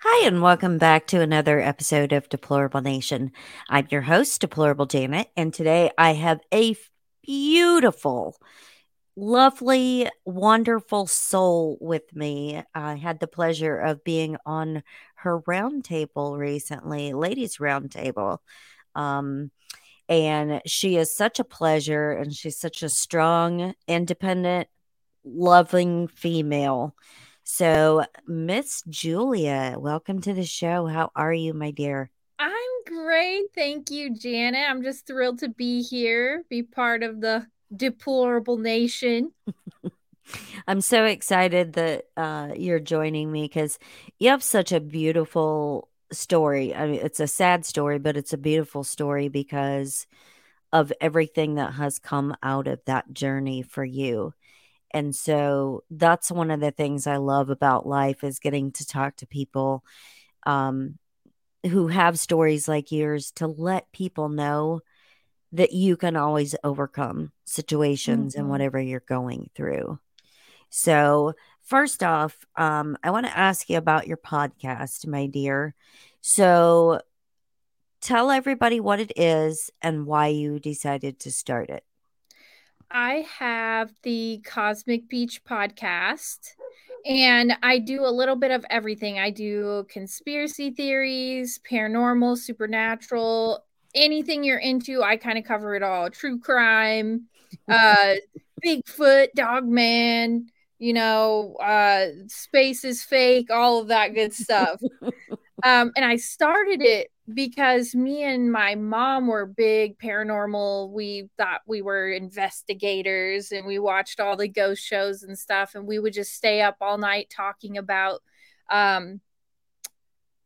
Hi, and welcome back to another episode of Deplorable Nation. I'm your host, Deplorable Janet, and today I have a beautiful, lovely, wonderful soul with me. I had the pleasure of being on her roundtable recently, ladies' roundtable. Um, and she is such a pleasure, and she's such a strong, independent, loving female. So, Miss Julia, welcome to the show. How are you, my dear? I'm great. Thank you, Janet. I'm just thrilled to be here, be part of the deplorable nation. I'm so excited that uh, you're joining me because you have such a beautiful story. I mean, it's a sad story, but it's a beautiful story because of everything that has come out of that journey for you. And so that's one of the things I love about life is getting to talk to people um, who have stories like yours to let people know that you can always overcome situations mm-hmm. and whatever you're going through. So, first off, um, I want to ask you about your podcast, my dear. So, tell everybody what it is and why you decided to start it. I have the Cosmic Peach podcast and I do a little bit of everything. I do conspiracy theories, paranormal, supernatural, anything you're into, I kind of cover it all. True crime, uh Bigfoot, Dogman, you know, uh space is fake, all of that good stuff. um and I started it because me and my mom were big paranormal. We thought we were investigators and we watched all the ghost shows and stuff. And we would just stay up all night talking about um,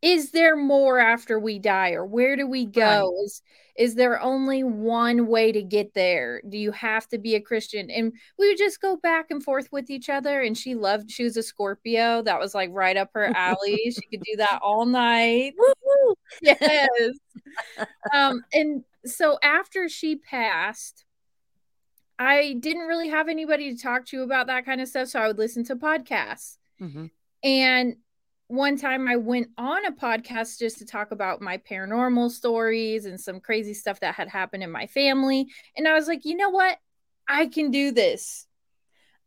is there more after we die or where do we go? Right. Is is there only one way to get there? Do you have to be a Christian? And we would just go back and forth with each other. And she loved, she was a Scorpio. That was like right up her alley. she could do that all night. yes. um, and so after she passed, I didn't really have anybody to talk to about that kind of stuff. So I would listen to podcasts. Mm-hmm. And one time I went on a podcast just to talk about my paranormal stories and some crazy stuff that had happened in my family. And I was like, you know what? I can do this.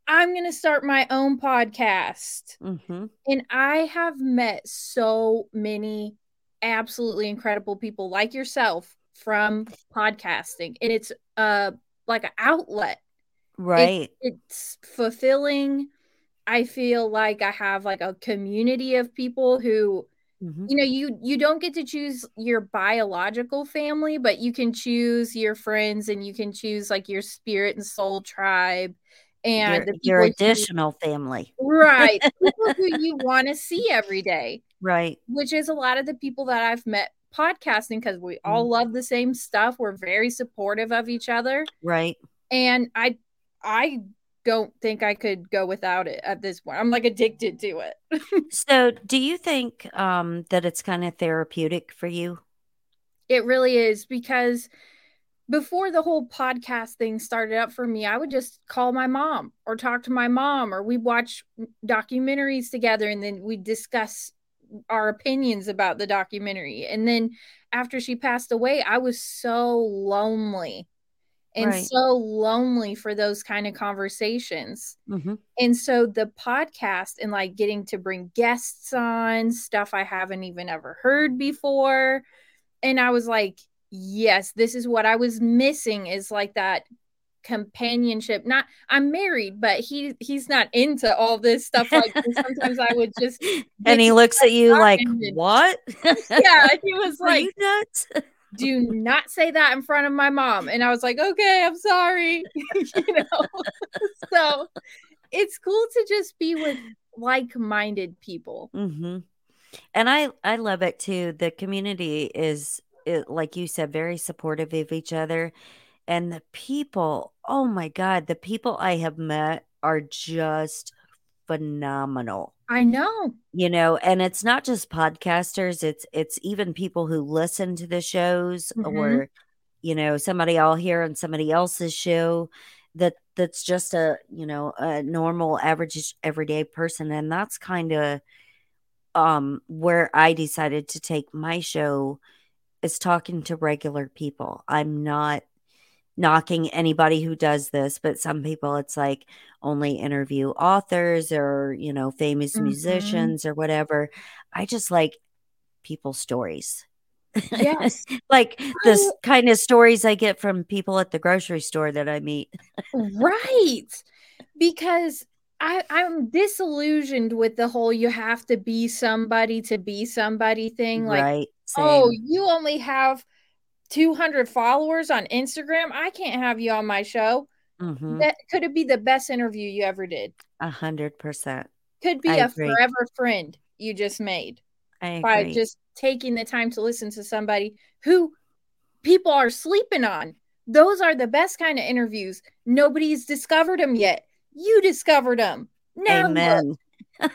I'm going to start my own podcast. Mm-hmm. And I have met so many absolutely incredible people like yourself from podcasting. And it's uh like an outlet. Right. It, it's fulfilling I feel like I have like a community of people who mm-hmm. you know you you don't get to choose your biological family but you can choose your friends and you can choose like your spirit and soul tribe and your, your additional you, family. Right. People who you want to see every day right. which is a lot of the people that I've met podcasting because we all mm-hmm. love the same stuff. We're very supportive of each other. Right. And I I don't think I could go without it at this point. I'm like addicted to it. so, do you think um, that it's kind of therapeutic for you? It really is because before the whole podcast thing started up for me, I would just call my mom or talk to my mom, or we'd watch documentaries together and then we'd discuss our opinions about the documentary. And then after she passed away, I was so lonely and right. so lonely for those kind of conversations. Mm-hmm. And so the podcast and like getting to bring guests on stuff I haven't even ever heard before. And I was like, yes, this is what I was missing is like that companionship. Not I'm married, but he he's not into all this stuff like sometimes I would just and he looks at you like, what? yeah, he was like nuts do not say that in front of my mom. And I was like, okay, I'm sorry. you know, so it's cool to just be with like-minded people. Mm-hmm. And I, I love it too. The community is, it, like you said, very supportive of each other. And the people, oh my God, the people I have met are just phenomenal. I know. You know, and it's not just podcasters, it's it's even people who listen to the shows mm-hmm. or you know, somebody I'll hear on somebody else's show that that's just a, you know, a normal average everyday person and that's kind of um where I decided to take my show is talking to regular people. I'm not knocking anybody who does this, but some people it's like only interview authors or, you know, famous Mhm. musicians or whatever. I just like people's stories. Yes. like the s- Oh, kind of stories I get from people at the grocery store that I meet. right. Because I, I'm disillusioned with the whole you have to be somebody to be somebody thing. Like, right. oh, you only have 200 followers on Instagram. I can't have you on my show. hmm That could it be the best interview you ever did? A hundred percent. Could be I a agree. forever friend you just made I by agree. just taking the time to listen to somebody who people are sleeping on. Those are the best kind of interviews. Nobody's discovered them yet. You discovered them. Now. Amen.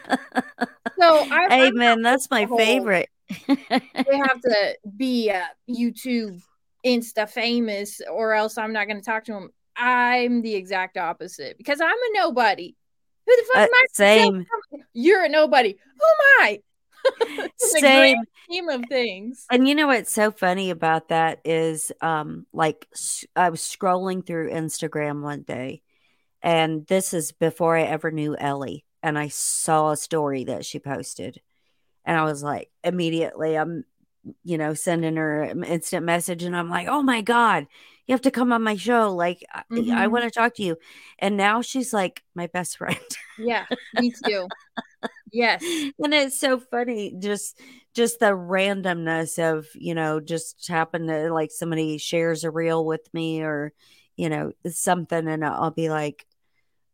So I, Amen. That's my favorite. They have to be uh, YouTube Insta famous, or else I'm not going to talk to them. I'm the exact opposite because I'm a nobody. Who the fuck Uh, am I? same. You're a nobody. Who am I? Same. scheme of things. And you know what's so funny about that is um like I was scrolling through Instagram one day and this is before I ever knew Ellie and I saw a story that she posted and I was like immediately I'm you know sending her an instant message and I'm like oh my god you have to come on my show like I, I Mhm. want to talk to you and now she's like my best friend Yeah, me too. yes. and it's so funny just just the randomness of you know just happen to like somebody shares a reel with me or you know something and i'll be like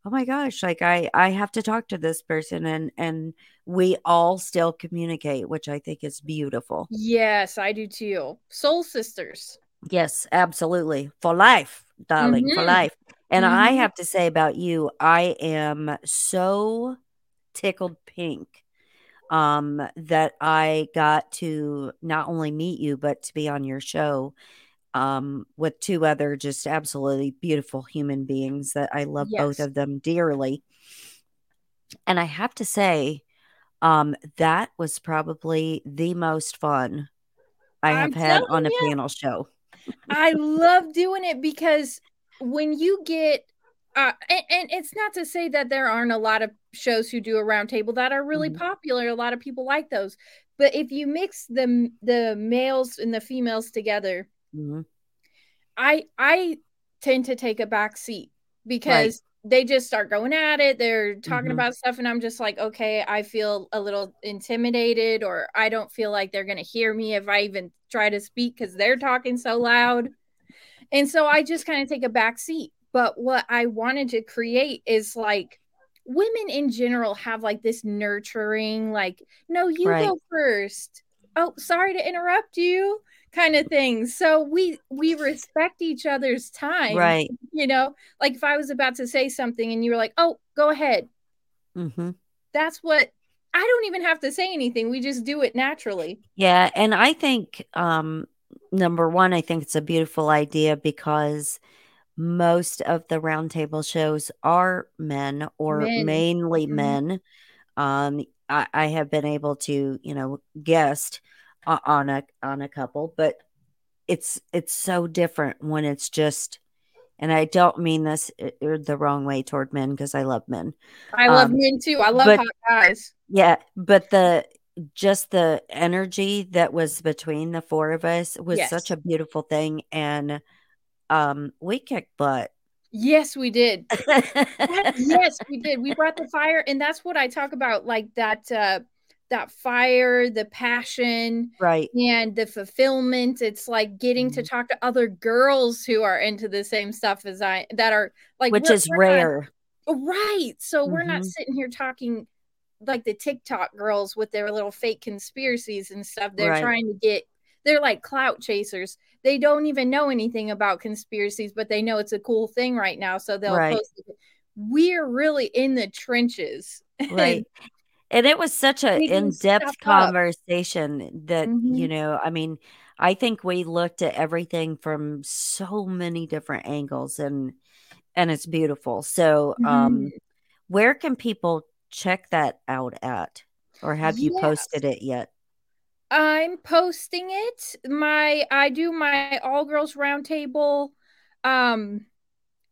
oh my gosh like i i have to talk to this person and and we all still communicate which i think is beautiful Yes, I do too. Soul sisters. yes absolutely for life darling for Mhm. life and i Mhm. have to say about you i am so tickled pink um that I got to not only meet you but to be on your show um with two other just absolutely beautiful human beings that I love both of them dearly. And I have to say um that was probably the most fun I I'm have had on a ya. panel show. I love doing it because when you get uh, and, and it's not to say that there aren't a lot of shows who do a roundtable that are really Mhm. popular. A lot of people like those, but if you mix the the males and the females together, Mhm. I I tend to take a back seat because they just start going at it. They're talking Mhm. about stuff, and I'm just like, okay, I feel a little intimidated, or I don't feel like they're gonna hear me if I even try to speak because they're talking so loud. And so I just kind of take a back seat. But what I wanted to create is like women in general have like this nurturing, like, no, you Right. go first. Oh, sorry to interrupt you, kind of thing. So we we respect each other's time. Right. You know, like if I was about to say something and you were like, oh, go ahead. Mhm. That's what I don't even have to say anything. We just do it naturally. Yeah, and I think um number 1 I think it's a beautiful idea because most of the roundtable shows are men or Men. mainly Mhm. men. Um, I, I have been able to, you know, guest on a on a couple, but it's it's so different when it's just. And I don't mean this i- i- the wrong way toward men because I love men. I love Um, men too. I love but- hot guys. Yeah, but the just the energy that was between the four of us was such a beautiful thing, and um, we kicked butt. Yes, we did. Yes, we did. We brought the fire, and that's what I talk about, like that uh that fire, the passion, right. and the fulfillment. It's like getting to Mhm. talk to other girls who are into the same stuff as I that are like Which is we're not- rare. right. So we're not Mhm. sitting here talking like the TikTok girls with their little fake conspiracies and stuff. They're Right. trying to get they're like clout chasers. They don't even know anything about conspiracies, but they know it's a cool thing right now, so they'll Right. post it. We're really in the trenches. Right. And it was such an in-depth step up. conversation that, you Mhm. know, I mean, I think we looked at everything from so many different angles and and it's beautiful. So, um Mhm. where can people check that out at? Or have you posted it yet? I'm posting it. My I do my all girls roundtable um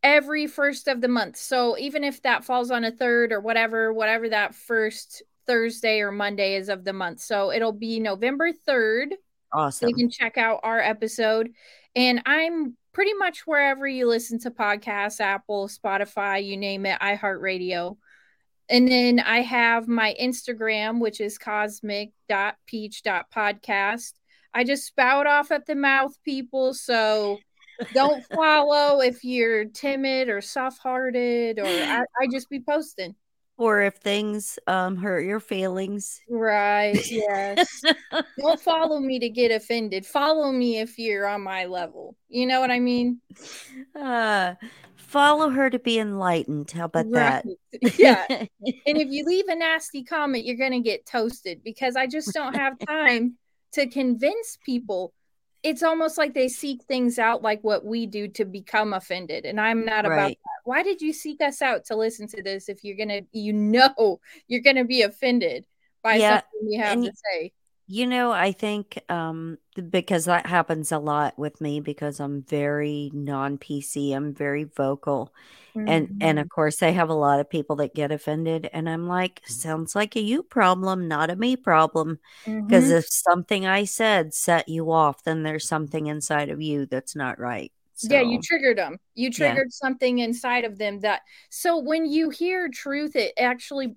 every first of the month. So even if that falls on a third or whatever, whatever that first Thursday or Monday is of the month. So it'll be November 3rd. Awesome. you can check out our episode. And I'm pretty much wherever you listen to podcasts, Apple, Spotify, you name it, iHeartRadio. And then I have my Instagram, which is cosmic.peach.podcast. I just spout off at the mouth, people. So don't follow if you're timid or soft hearted, or I, I just be posting. Or if things um hurt your feelings. Right. Yes. don't follow me to get offended. Follow me if you're on my level. You know what I mean? Uh follow her to be enlightened. How about that? Yeah. and if you leave a nasty comment, you're going to get toasted because I just don't have time to convince people. It's almost like they seek things out like what we do to become offended. And I'm not about that. Why did you seek us out to listen to this if you're going to, you know, you're going to be offended by Yeah, something we have and to say? You know, I think um because that happens a lot with me because I'm very non-PC. I'm very vocal. And and Mhm. of course I have a lot of people that get offended and I'm like, sounds like a you problem, not a me problem. Because Mhm. if something I said set you off, then there's something inside of you that's not right. Yeah, you triggered them. You yeah. triggered something inside of them that so when you hear truth, it actually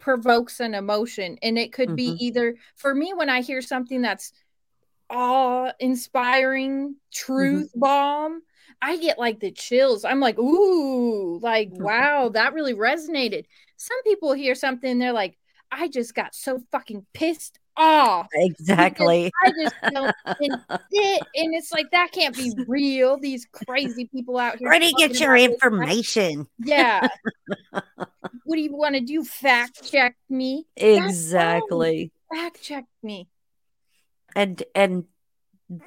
provokes an emotion. And it could be Mhm. either for me when I hear something that's awe inspiring, Mhm. truth bomb, I get like the chills. I'm like, ooh, like, Mhm. wow, that really resonated. Some people hear something, they're like, I just got so fucking pissed off Exactly. I just don't and it and it's like that can't be real. These crazy people out here Where do you get your. Information? yeah. what do you want to do? Fact check me? Exactly. Fact check me. And and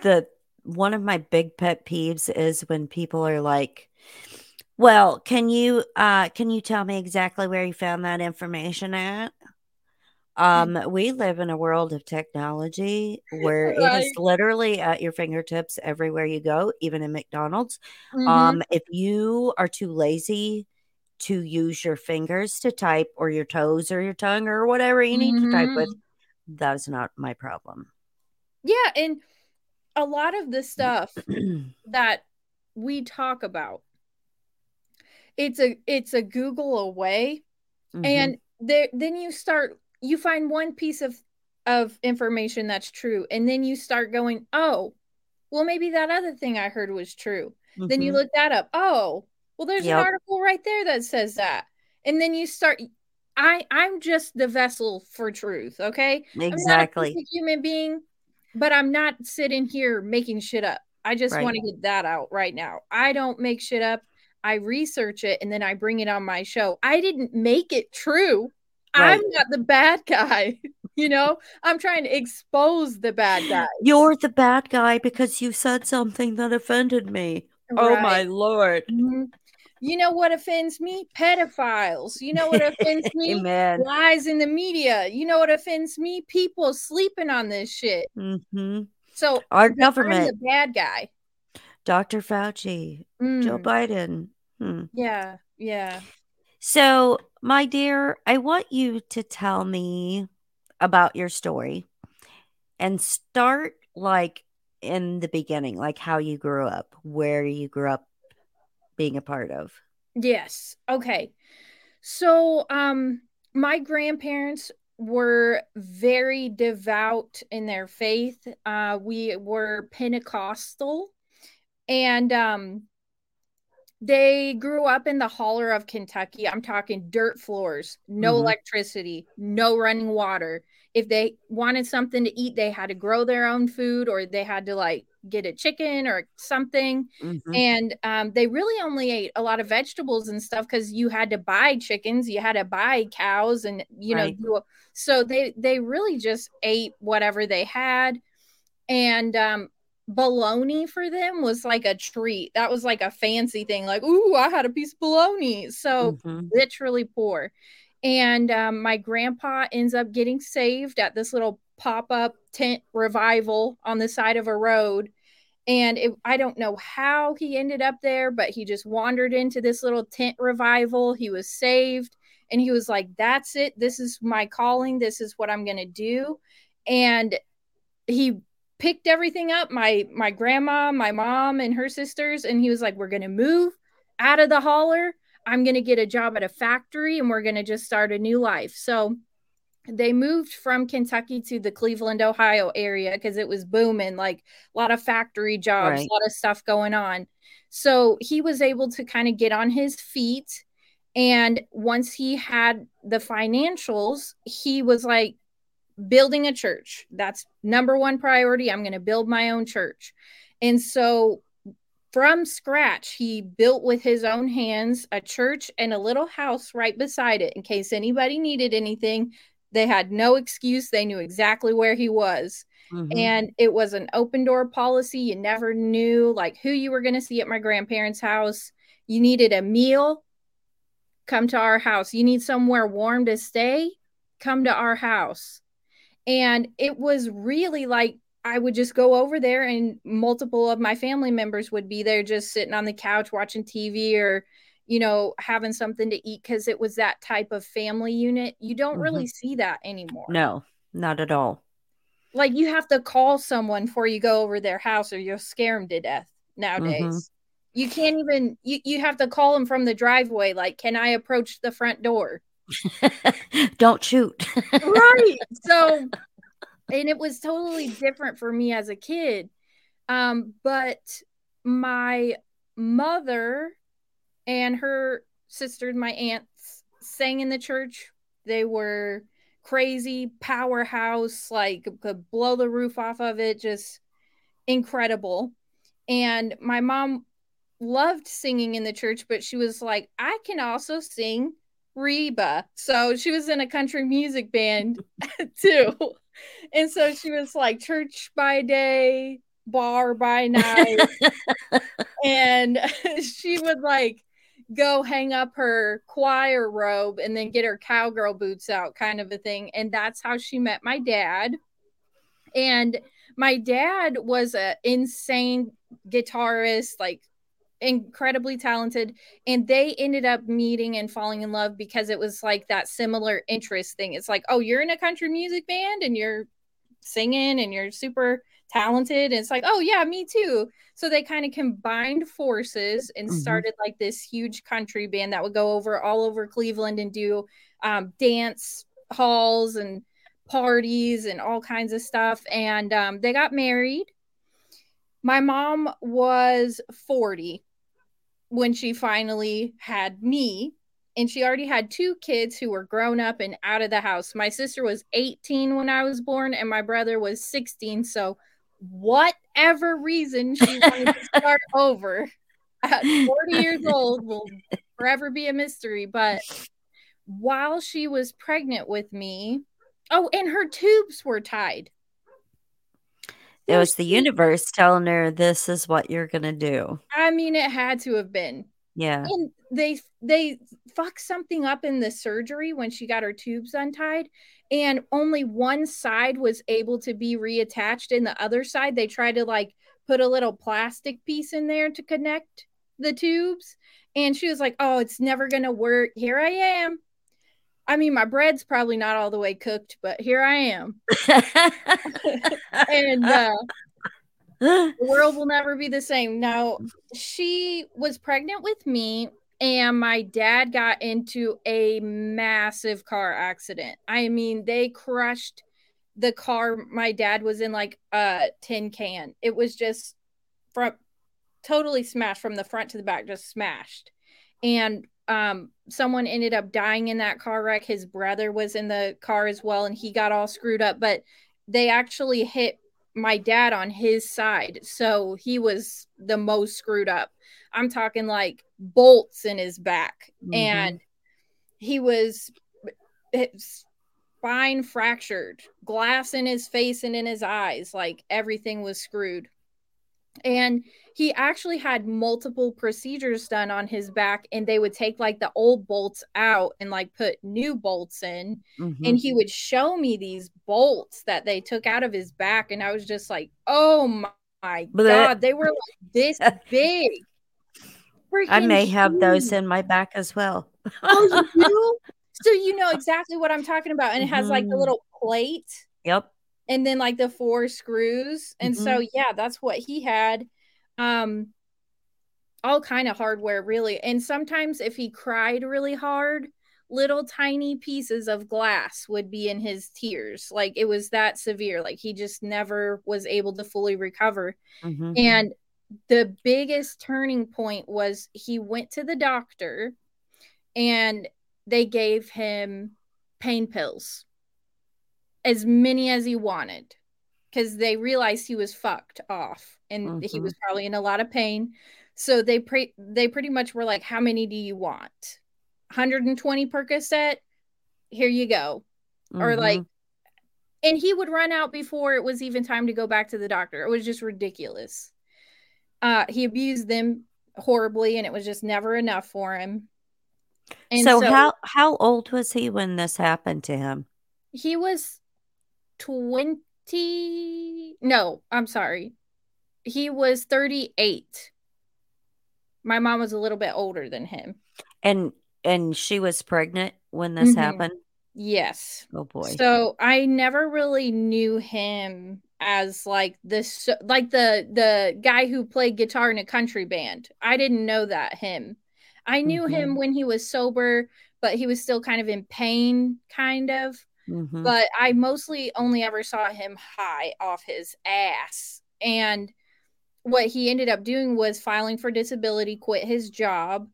the one of my big pet peeves is when people are like, "Well, can you uh can you tell me exactly where you found that information at?" Um, we live in a world of technology where it Right. is literally at your fingertips everywhere you go, even in McDonald's. Mhm. Um, if you are too lazy to use your fingers to type or your toes or your tongue or whatever you need to type with, Mhm. that is not my problem. Yeah, and a lot of the stuff that we talk about, it's a it's a Google away. Mhm. and there then you start you find one piece of of information that's true and then you start going oh well maybe that other thing i heard was true then you Mhm. look that up oh well there's an article right there that says that and then you start i i'm just the vessel for truth okay i'm not a Exactly. human being but i'm not sitting here making shit up i just Right. want to get that out right now i don't make shit up I research it and then I bring it on my show. I didn't make it true. Right. I'm not the bad guy. You know, I'm trying to expose the bad guy. You're the bad guy because you said something that offended me. Oh my Right. lord. Mhm. You know what offends me? Pedophiles. You know what offends me? Lies in the media. You know what offends me? People sleeping on this shit. hmm So Our I'm the government, bad guy. Dr. Fauci, Joe Mm, Biden. Hmm. yeah, yeah. So, my dear, I want you to tell me about your story and start like in the beginning, like how you grew up, where you grew up being a part of. Yes. Okay. So, um, my grandparents were very devout in their faith. Uh, we were Pentecostal, and um, they grew up in the holler of Kentucky. I'm talking dirt floors, no Mhm. electricity, no running water. If they wanted something to eat, they had to grow their own food or they had to like get a chicken or something. Mhm. And um, they really only ate a lot of vegetables and stuff because you had to buy chickens, you had to buy cows, and you know, Right. a- so they they really just ate whatever they had. And um, bologna for them was like a treat. That was like a fancy thing. Like, ooh, I had a piece of bologna. So Mhm. literally poor. And um, my grandpa ends up getting saved at this little pop up tent revival on the side of a road. And it, I don't know how he ended up there, but he just wandered into this little tent revival. He was saved and he was like, That's it. This is my calling. This is what I'm going to do. And he picked everything up my my grandma my mom and her sisters and he was like we're to move out of the holler. I'm to get a job at a factory and we're to just start a new life. So they moved from kentucky to the cleveland ohio area because it was booming like a lot of factory jobs right. a lot of stuff going on. So he was able to kind of get on his feet and once he had the financials he was like building a church. That's number one priority. I'm going to build my own church. And so from scratch, he built with his own hands a church and a little house right beside it in case anybody needed anything. They had no excuse. They knew exactly where he was. Mm-hmm. And it was an open door policy. You never knew like who you were going to see at my grandparents' house. You needed a meal, come to our house. You need somewhere warm to stay, come to our house. And it was really like I would just go over there and multiple of my family members would be there just sitting on the couch watching TV or you know having something to eat cuz it was that type of family unit. You don't mm-hmm. really see that anymore. No, not at all. Like you have to call someone before you go over their house or you'll scare them to death nowadays. Mm-hmm. You can't even you you have to call them from the driveway like can I approach the front door? Don't shoot. right. So, and it was totally different for me as a kid. Um, but my mother and her sister, my aunts, sang in the church. They were crazy powerhouse, like could blow the roof off of it, just incredible. And my mom loved singing in the church, but she was like, I can also sing Reba. So she was in a country music band too. And so she was like church by day, bar by night. and she would like go hang up her choir robe and then get her cowgirl boots out, kind of a thing. And that's how she met my dad. And my dad was an insane guitarist, like incredibly talented and they ended up meeting and falling in love because it was like that similar interest thing. It's like oh you're in a country music band and you're singing and you're super talented. And it's like oh yeah me too. So they kind of combined forces and mm-hmm. started like this huge country band that would go over all over cleveland and do um, dance halls and parties and all kinds of stuff. And um, they got married. My mom was 40 when she finally had me and she already had two kids who were grown up and out of the house. My sister was 18 when I was born, and my brother was 16. So, whatever reason she wanted to start over at 40 years old will forever be a mystery. But while she was pregnant with me, oh, and her tubes were tied. It oh, was the universe telling her this is what you're gonna do. I mean, it had to have been. Yeah. And they they fucked something up in the surgery when she got her tubes untied, and only one side was able to be reattached, and the other side they tried to like put a little plastic piece in there to connect the tubes. And she was like, "Oh, it's never gonna work." Here I am. I mean, my bread's probably not all the way cooked, but here I am. and uh, the world will never be the same. Now, she was pregnant with me, and my dad got into a massive car accident. I mean, they crushed the car my dad was in like a tin can. It was just from totally smashed from the front to the back, just smashed. And um someone ended up dying in that car wreck. His brother was in the car as well and he got all screwed up but they actually hit my dad on his side so he was the most screwed up. I'm talking like bolts in his back mm-hmm. and he was spine fractured glass in his face and in his eyes like everything was screwed. And he actually had multiple procedures done on his back and they would take like the old bolts out and like put new bolts in mm-hmm. and he would show me these bolts that they took out of his back and i was just like oh my, my god they were like this big Freaking i may huge. have those in my back as well oh you do so you know exactly what i'm talking about and it has like the mm-hmm. little plate yep and then like the four screws and mm-hmm. so yeah that's what he had um all kind of hardware really. And sometimes if he cried really hard little tiny pieces of glass would be in his tears. Like it was that severe. Like he just never was able to fully recover. Mm-hmm. and the biggest turning point was he went to the doctor and they gave him pain pills as many as he wanted because they realized he was fucked off and mm-hmm. he was probably in a lot of pain. So they pre- they pretty much were like, "How many do you want? 120 Percocet? Here you go." Mm-hmm. Or like and he would run out before it was even time to go back to the doctor. It was just ridiculous. Uh he abused them horribly and it was just never enough for him. And so, so how how old was he when this happened to him? He was 20 no i'm sorry. He was 38 my mom was a little bit older than him. And and she was pregnant when this mm-hmm. happened? Yes. Oh boy. So i never really knew him as like this like the the guy who played guitar in a country band. I didn't know that him. I knew mm-hmm. him when he was sober but he was still kind of in pain kind of Mm-hmm. But I mostly only ever saw him high off his ass. And what he ended up doing was filing for disability, quit his job.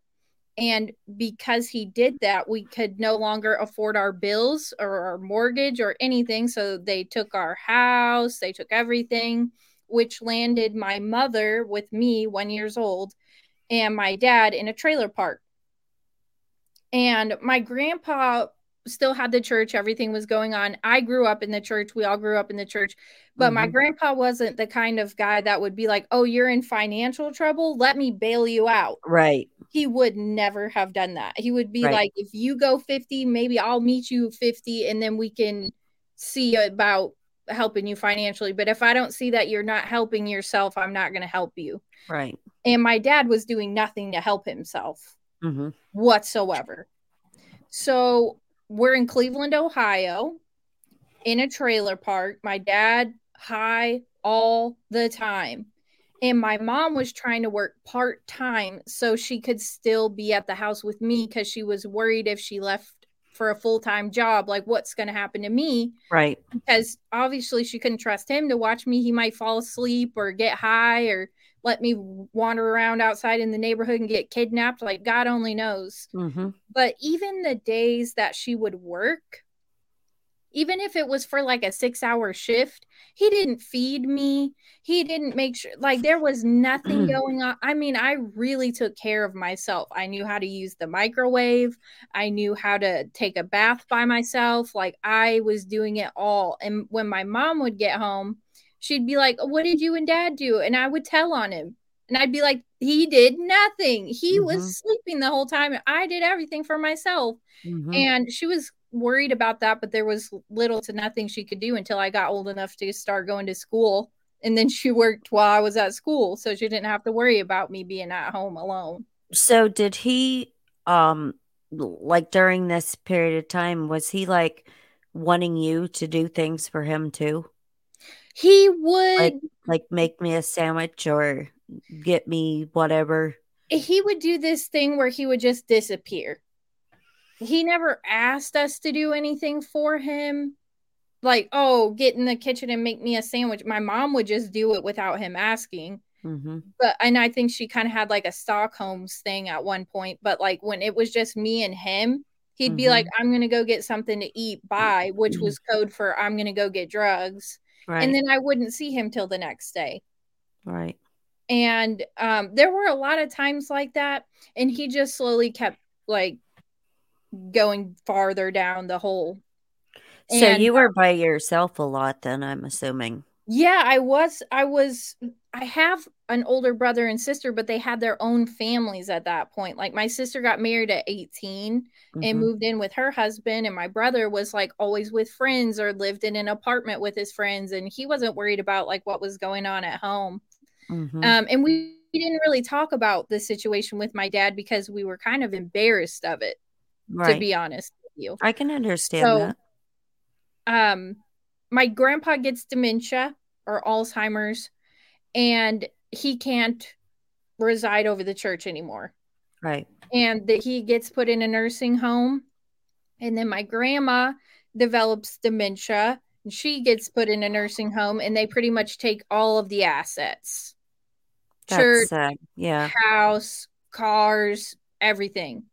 And because he did that, we could no longer afford our bills or our mortgage or anything. So they took our house, they took everything, which landed my mother with me, one years old, and my dad in a trailer park. And my grandpa still had the church everything was going on. I grew up in the church we all grew up in the church but mm-hmm. my grandpa wasn't the kind of guy that would be like oh you're in financial trouble? Let me bail you out. Right. He would never have done that. He would be right. like if you go 50 maybe i'll meet you 50 and then we can see about helping you financially but if i don't see that you're not helping yourself i'm not going to help you. Right. And my dad was doing nothing to help himself mm-hmm. whatsoever. So we're in Cleveland, Ohio, in a trailer park. My dad high all the time. And my mom was trying to work part time so she could still be at the house with me because she was worried if she left for a full time job, like what's going to happen to me. Right. Because obviously she couldn't trust him to watch me. He might fall asleep or get high or let me wander around outside in the neighborhood and get kidnapped. Like God only knows. Mm-hmm. But even the days that she would work, even if it was for like a six hour shift, he didn't feed me. He didn't make sure, like, there was nothing going on. I mean, I really took care of myself. I knew how to use the microwave, I knew how to take a bath by myself. Like, I was doing it all. And when my mom would get home, she'd be like, What did you and dad do? And I would tell on him. And I'd be like, He did nothing. He mm-hmm. was sleeping the whole time. I did everything for myself. Mm-hmm. And she was worried about that, but there was little to nothing she could do until I got old enough to start going to school. And then she worked while I was at school. So she didn't have to worry about me being at home alone. So did he um like during this period of time was he like wanting you to do things for him too? He would like, like make me a sandwich or get me whatever. He would do this thing where he would just disappear. He never asked us to do anything for him. Like, oh, get in the kitchen and make me a sandwich. My mom would just do it without him asking. Mm-hmm. But and I think she kind of had like a Stockholm's thing at one point. But like when it was just me and him, he'd mm-hmm. be like, "I'm gonna go get something to eat." Bye, which was code for "I'm gonna go get drugs." Right. And then I wouldn't see him till the next day. Right. And um, there were a lot of times like that. And he just slowly kept like going farther down the hole. So and, you were by yourself a lot then, I'm assuming. Yeah, I was I was I have an older brother and sister, but they had their own families at that point. Like my sister got married at 18 mm-hmm. and moved in with her husband and my brother was like always with friends or lived in an apartment with his friends and he wasn't worried about like what was going on at home. Mm-hmm. Um, and we, we didn't really talk about the situation with my dad because we were kind of embarrassed of it, right. to be honest with you. I can understand so, that. Um my grandpa gets dementia or Alzheimer's and he can't reside over the church anymore. Right. And that he gets put in a nursing home. And then my grandma develops dementia and she gets put in a nursing home and they pretty much take all of the assets. That's church, sad. yeah. House, cars, everything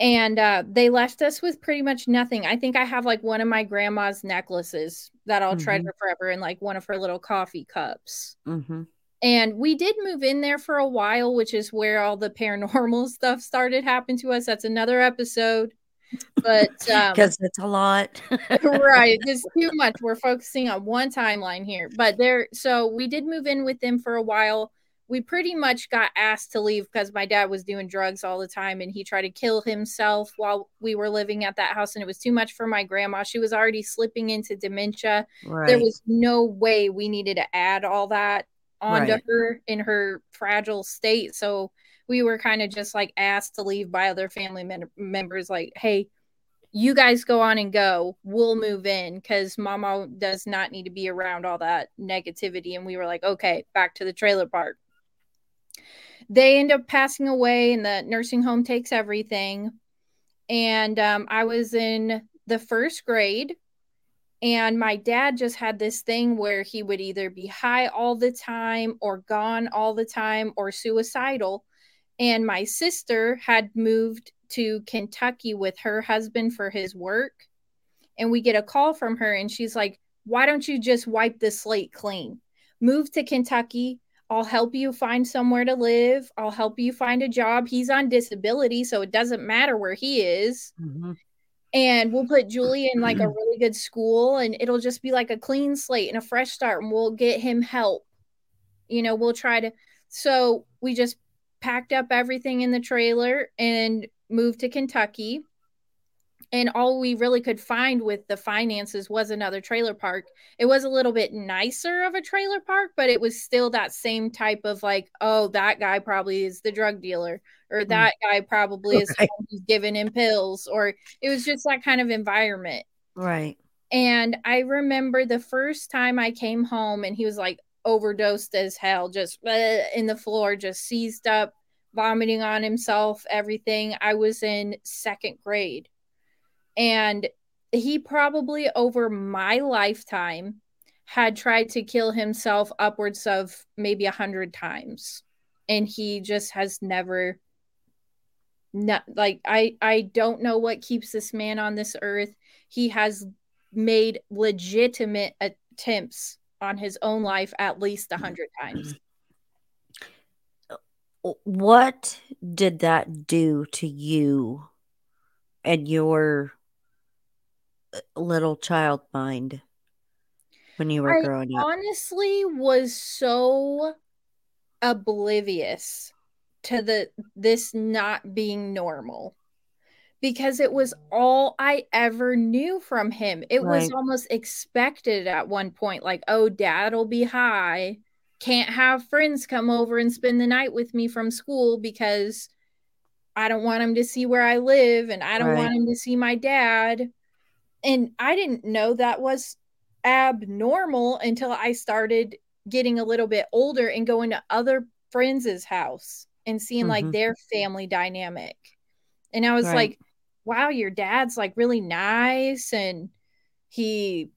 and uh, they left us with pretty much nothing. I think I have like one of my grandma's necklaces that I'll mm-hmm. treasure forever, and like one of her little coffee cups. Mm-hmm. And we did move in there for a while, which is where all the paranormal stuff started happening to us. That's another episode, but because um, it's a lot, right? It's too much. We're focusing on one timeline here, but there. So we did move in with them for a while we pretty much got asked to leave because my dad was doing drugs all the time and he tried to kill himself while we were living at that house and it was too much for my grandma. She was already slipping into dementia. Right. there was no way we needed to add all that onto right. her in her fragile state. So we were kind of just like asked to leave by other family mem- members like hey you guys go on and go. We'll move in because mama does not need to be around all that negativity. And we were like okay back to the trailer park they end up passing away and the nursing home takes everything. And um, i was in the first grade and my dad just had this thing where he would either be high all the time or gone all the time or suicidal. And my sister had moved to kentucky with her husband for his work. And we get a call from her and she's like why don't you just wipe the slate clean? Move to kentucky I'll help you find somewhere to live. I'll help you find a job. He's on disability, so it doesn't matter where he is. Mm-hmm. And we'll put Julie in like a really good school, and it'll just be like a clean slate and a fresh start, and we'll get him help. You know, we'll try to. So we just packed up everything in the trailer and moved to Kentucky and all we really could find with the finances was another trailer park. It was a little bit nicer of a trailer park, but it was still that same type of like, oh, that guy probably is the drug dealer, or hmm. that guy probably is right. giving him pills, or it was just that kind of environment. Right. And I remember the first time I came home and he was like overdosed as hell, just uh, in the floor, just seized up, vomiting on himself, everything. I was in second grade and he probably over my lifetime had tried to kill himself upwards of maybe a hundred times. And he just has never not like i i don't know what keeps this man on this earth. He has made legitimate attempts on his own life at least a hundred times. What did that do to you and your little child mind when you were I growing up? Honestly, was so oblivious to the this not being normal because it was all I ever knew from him. It right. was almost expected at one point, like, oh, dad'll be high. Can't have friends come over and spend the night with me from school because I don't want him to see where I live and I don't right. want him to see my dad and I didn't know that was abnormal until I started getting a little bit older and going to other friends' house and seeing mm-hmm. like their family dynamic. And I was right. like, wow, your dad's like really nice and he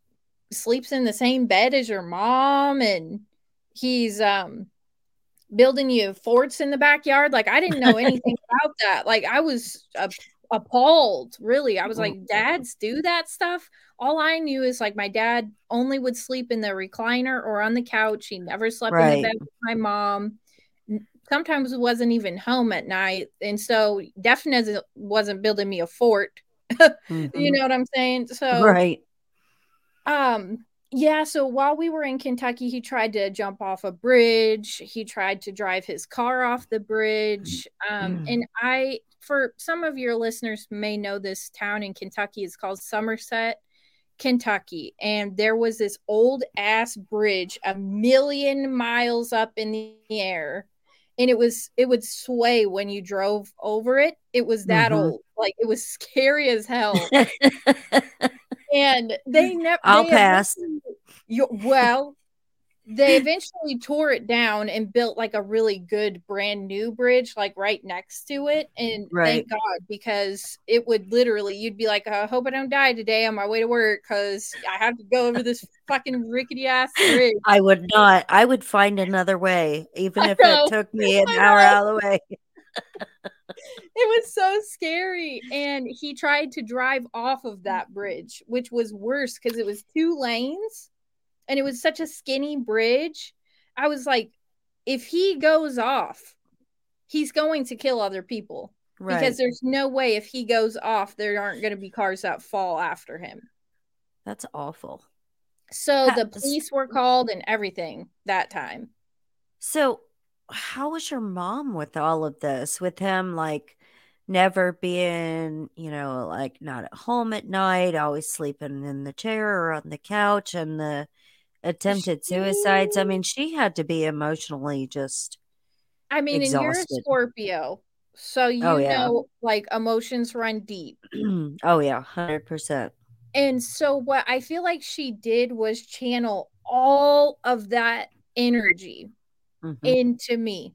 sleeps in the same bed as your mom and he's um building you forts in the backyard. Like I didn't know anything about that. Like I was a appalled really i was like dads do that stuff all i knew is like my dad only would sleep in the recliner or on the couch he never slept right. in the bed with my mom sometimes wasn't even home at night and so definitely wasn't building me a fort mm-hmm. you know what i'm saying so right um Yeah, so while we were in Kentucky, he tried to jump off a bridge. He tried to drive his car off the bridge. Um, and I, for some of your listeners may know this town in Kentucky is called Somerset, Kentucky. And there was this old ass bridge a million miles up in the air. And it was it would sway when you drove over it. It was that Mhm. old. Like it was scary as hell. and they never I'll they pass. you, well they eventually tore it down and built like a really good brand new bridge like right next to it and Right. thank god because it would literally you'd be like i hope i don't die today on my way to work because i have to go over this fucking rickety ass bridge I would not. I would find another way, even if it took me an hour out of the way. it was so scary and he tried to drive off of that bridge which was worse because it was two lanes and it was such a skinny bridge i was like if he goes off he's going to kill other people Right. because there's no way if he goes off there aren't going to be cars that fall after him That's awful. so Ha- the police were called and everything that time So, how was your mom with all of this? With him, like, never being, you know, like not at home at night, always sleeping in the chair or on the couch, and the attempted suicides. I mean, she had to be emotionally just, i mean and you're a scorpio so you Oh, yeah. know like emotions run deep oh, yeah, 100%. And so what I feel like she did was channel all of that energy Mhm. into me.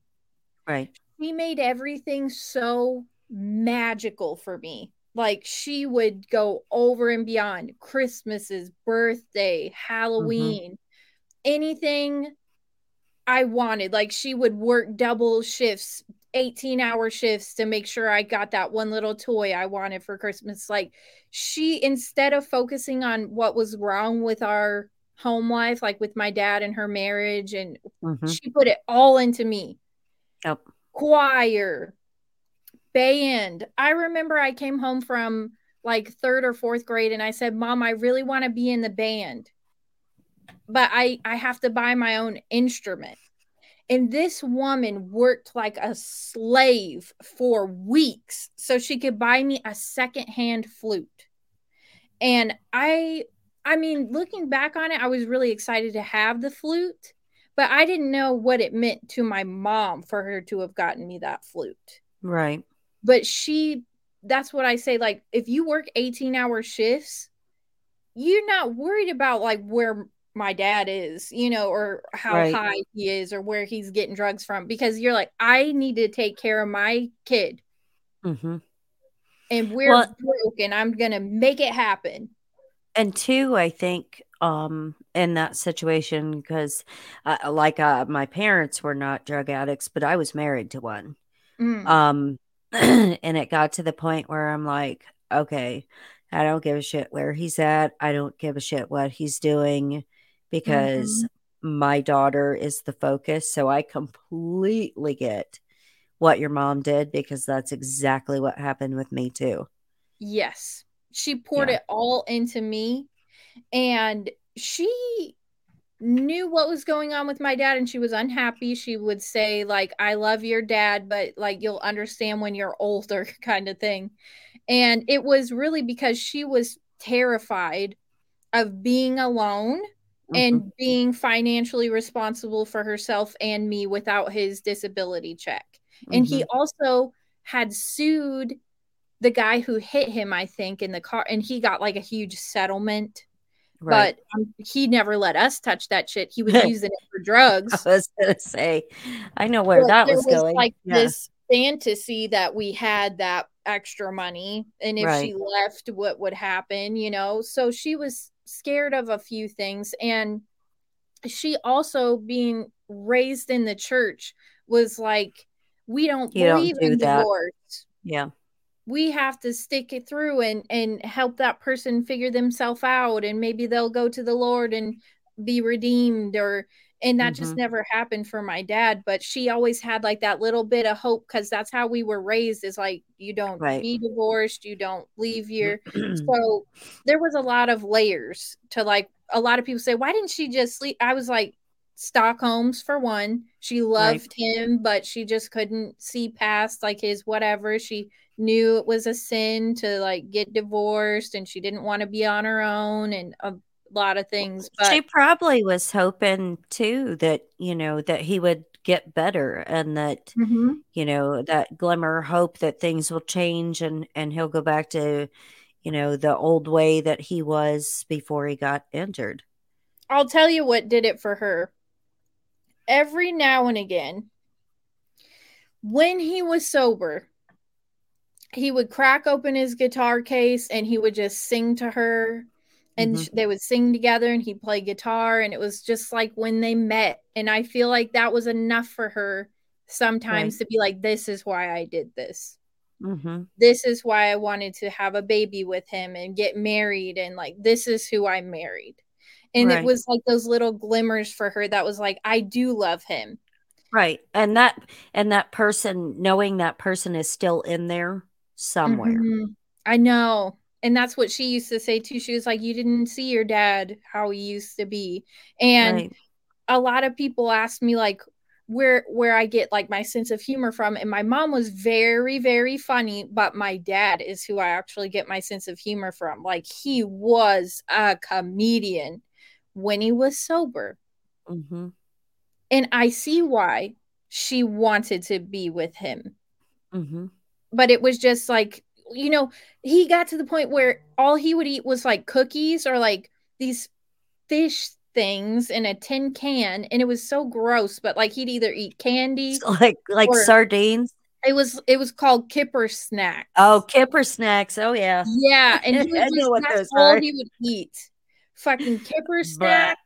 Right. She made everything so magical for me. Like she would go over and beyond Christmas's birthday, Halloween, anything I wanted. Like she would work double shifts, 18 hour shifts to make sure I got that one little toy I wanted for Christmas. Like she, instead of focusing on what was wrong with our home life, like with my dad and her marriage, and Mhm. she put it all into me Yep. choir, band. I remember I came home from like third or fourth grade and I said, Mom, I really want to be in the band, but I, I have to buy my own instrument. And this woman worked like a slave for weeks so she could buy me a secondhand flute. And I, I mean, looking back on it, I was really excited to have the flute, but I didn't know what it meant to my mom for her to have gotten me that flute Right. but she that's what i say like if you work 18 hour shifts you're not worried about like where my dad is you know or how Right. high he is or where he's getting drugs from because you're like i need to take care of my kid. Hmm and we're Well- broke and i'm gonna make it happen. And two i think um in that situation because uh, like uh my parents were not drug addicts but i was married to one. Mm. um and it got to the point where i'm like okay i don't give a shit where he's at. I don't give a shit what he's doing because mm-hmm. my daughter is the focus so i completely get what your mom did because that's exactly what happened with me too Yes. She poured Yeah. it all into me and she knew what was going on with my dad and she was unhappy. She would say like I love your dad but like you'll understand when you're older kind of thing. And it was really because she was terrified of being alone Mhm. and being financially responsible for herself and me without his disability check. And he also had sued the guy who hit him, I think, in the car, and he got like a huge settlement. right But um, he never let us touch that shit. He was using it for drugs. I was gonna say, I know where But that there was going. like Yeah. this fantasy that we had that extra money, and if she left, what would happen? You know, so she was scared of a few things, and she also being raised in the church was like, we don't You don't believe do in that. divorce. yeah, we have to stick it through and and help that person figure themselves out and maybe they'll go to the lord and be redeemed or and that mm-hmm. just never happened for my dad but she always had like that little bit of hope because that's how we were raised is like you don't right. be divorced you don't leave your so there was a lot of layers to like a lot of people say why didn't she just sleep i was like stockholm's for one she loved right. him but she just couldn't see past like his whatever she knew it was a sin to like get divorced and she didn't want to be on her own and a lot of things. But she probably was hoping too that, you know, that he would get better and that, mm-hmm. you know, that glimmer hope that things will change and, and he'll go back to, you know, the old way that he was before he got injured. I'll tell you what did it for her. Every now and again, when he was sober, he would crack open his guitar case and he would just sing to her and mm-hmm. they would sing together and he'd play guitar and it was just like when they met and i feel like that was enough for her sometimes right. to be like this is why i did this mm-hmm. this is why i wanted to have a baby with him and get married and like this is who i married and right. it was like those little glimmers for her that was like i do love him right and that and that person knowing that person is still in there somewhere. Mm-hmm. I know. And that's what she used to say too. She was like, You didn't see your dad how he used to be. And right. a lot of people ask me, like, where where I get like my sense of humor from. And my mom was very, very funny, but my dad is who I actually get my sense of humor from. Like he was a comedian when he was sober. Mm-hmm. And I see why she wanted to be with him. Mm-hmm but it was just like you know he got to the point where all he would eat was like cookies or like these fish things in a tin can and it was so gross but like he'd either eat candy like like sardines? It was it was called kipper snacks. Oh kipper snacks. Oh yeah. Yeah and he was just, what that's all are. he would eat. Fucking kipper snack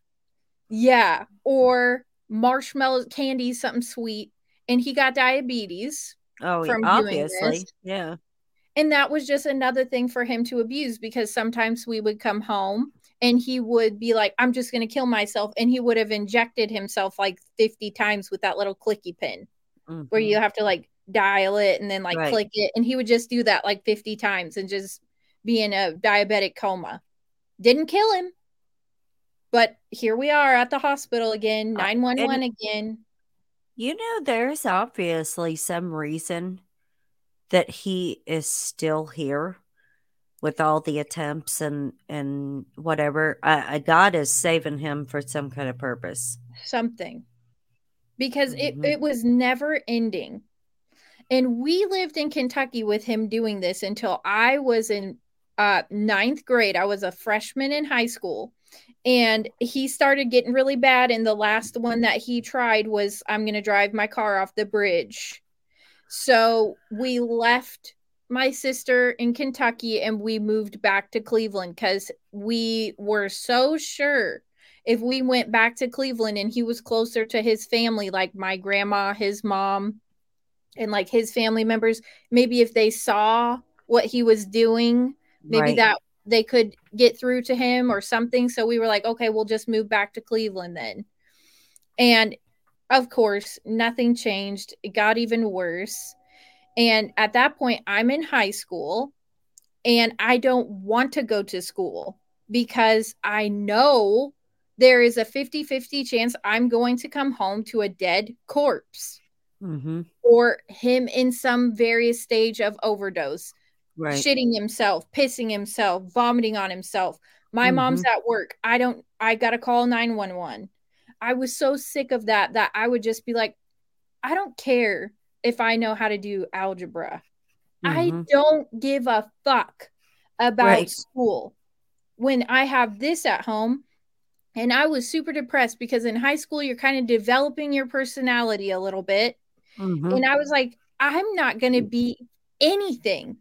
yeah or marshmallow candy something sweet and he got diabetes Oh, from obviously. Yeah. And that was just another thing for him to abuse because sometimes we would come home and he would be like, I'm just going to kill myself. And he would have injected himself like 50 times with that little clicky pin mm-hmm. where you have to like dial it and then like right. click it. And he would just do that like 50 times and just be in a diabetic coma. Didn't kill him. But here we are at the hospital again, 911 uh, again. You know, there's obviously some reason that he is still here with all the attempts and and whatever. Uh, God is saving him for some kind of purpose. Something. Because mm-hmm. it, it was never ending. And we lived in Kentucky with him doing this until I was in uh, ninth grade. I was a freshman in high school and he started getting really bad and the last one that he tried was i'm going to drive my car off the bridge so we left my sister in kentucky and we moved back to cleveland because we were so sure if we went back to cleveland and he was closer to his family like my grandma his mom and like his family members maybe if they saw what he was doing maybe right. that they could get through to him or something. So we were like, okay, we'll just move back to Cleveland then. And of course, nothing changed. It got even worse. And at that point, I'm in high school and I don't want to go to school because I know there is a 50 50 chance I'm going to come home to a dead corpse mm-hmm. or him in some various stage of overdose right. shitting himself, pissing himself, vomiting on himself. My mm-hmm. mom's at work. I don't, I got to call 911. I was so sick of that that I would just be like, I don't care if I know how to do algebra. Mm-hmm. I don't give a fuck about right. school when I have this at home. And I was super depressed because in high school, you're kind of developing your personality a little bit. Mm-hmm. And I was like, I'm not going to be anything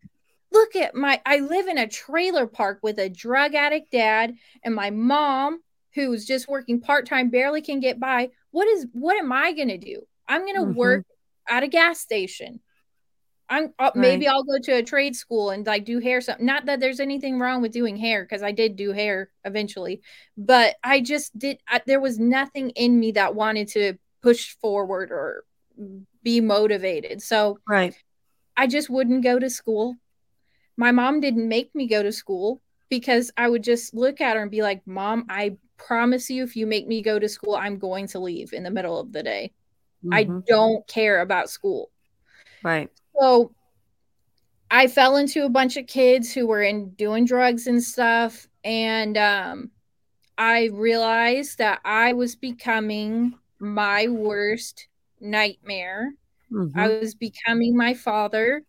look at my I live in a trailer park with a drug addict dad and my mom who's just working part-time barely can get by. What is what am I going to do? I'm going to mm-hmm. work at a gas station. I'm uh, right. maybe I'll go to a trade school and like do hair something. Not that there's anything wrong with doing hair because I did do hair eventually, but I just did. I, there was nothing in me that wanted to push forward or be motivated. So right, I just wouldn't go to school. My mom didn't make me go to school because I would just look at her and be like, "Mom, I promise you, if you make me go to school, I'm going to leave in the middle of the day. Mm-hmm. I don't care about school." Right. So I fell into a bunch of kids who were in doing drugs and stuff. And um, I realized that I was becoming my worst nightmare. Mm-hmm. I was becoming my father.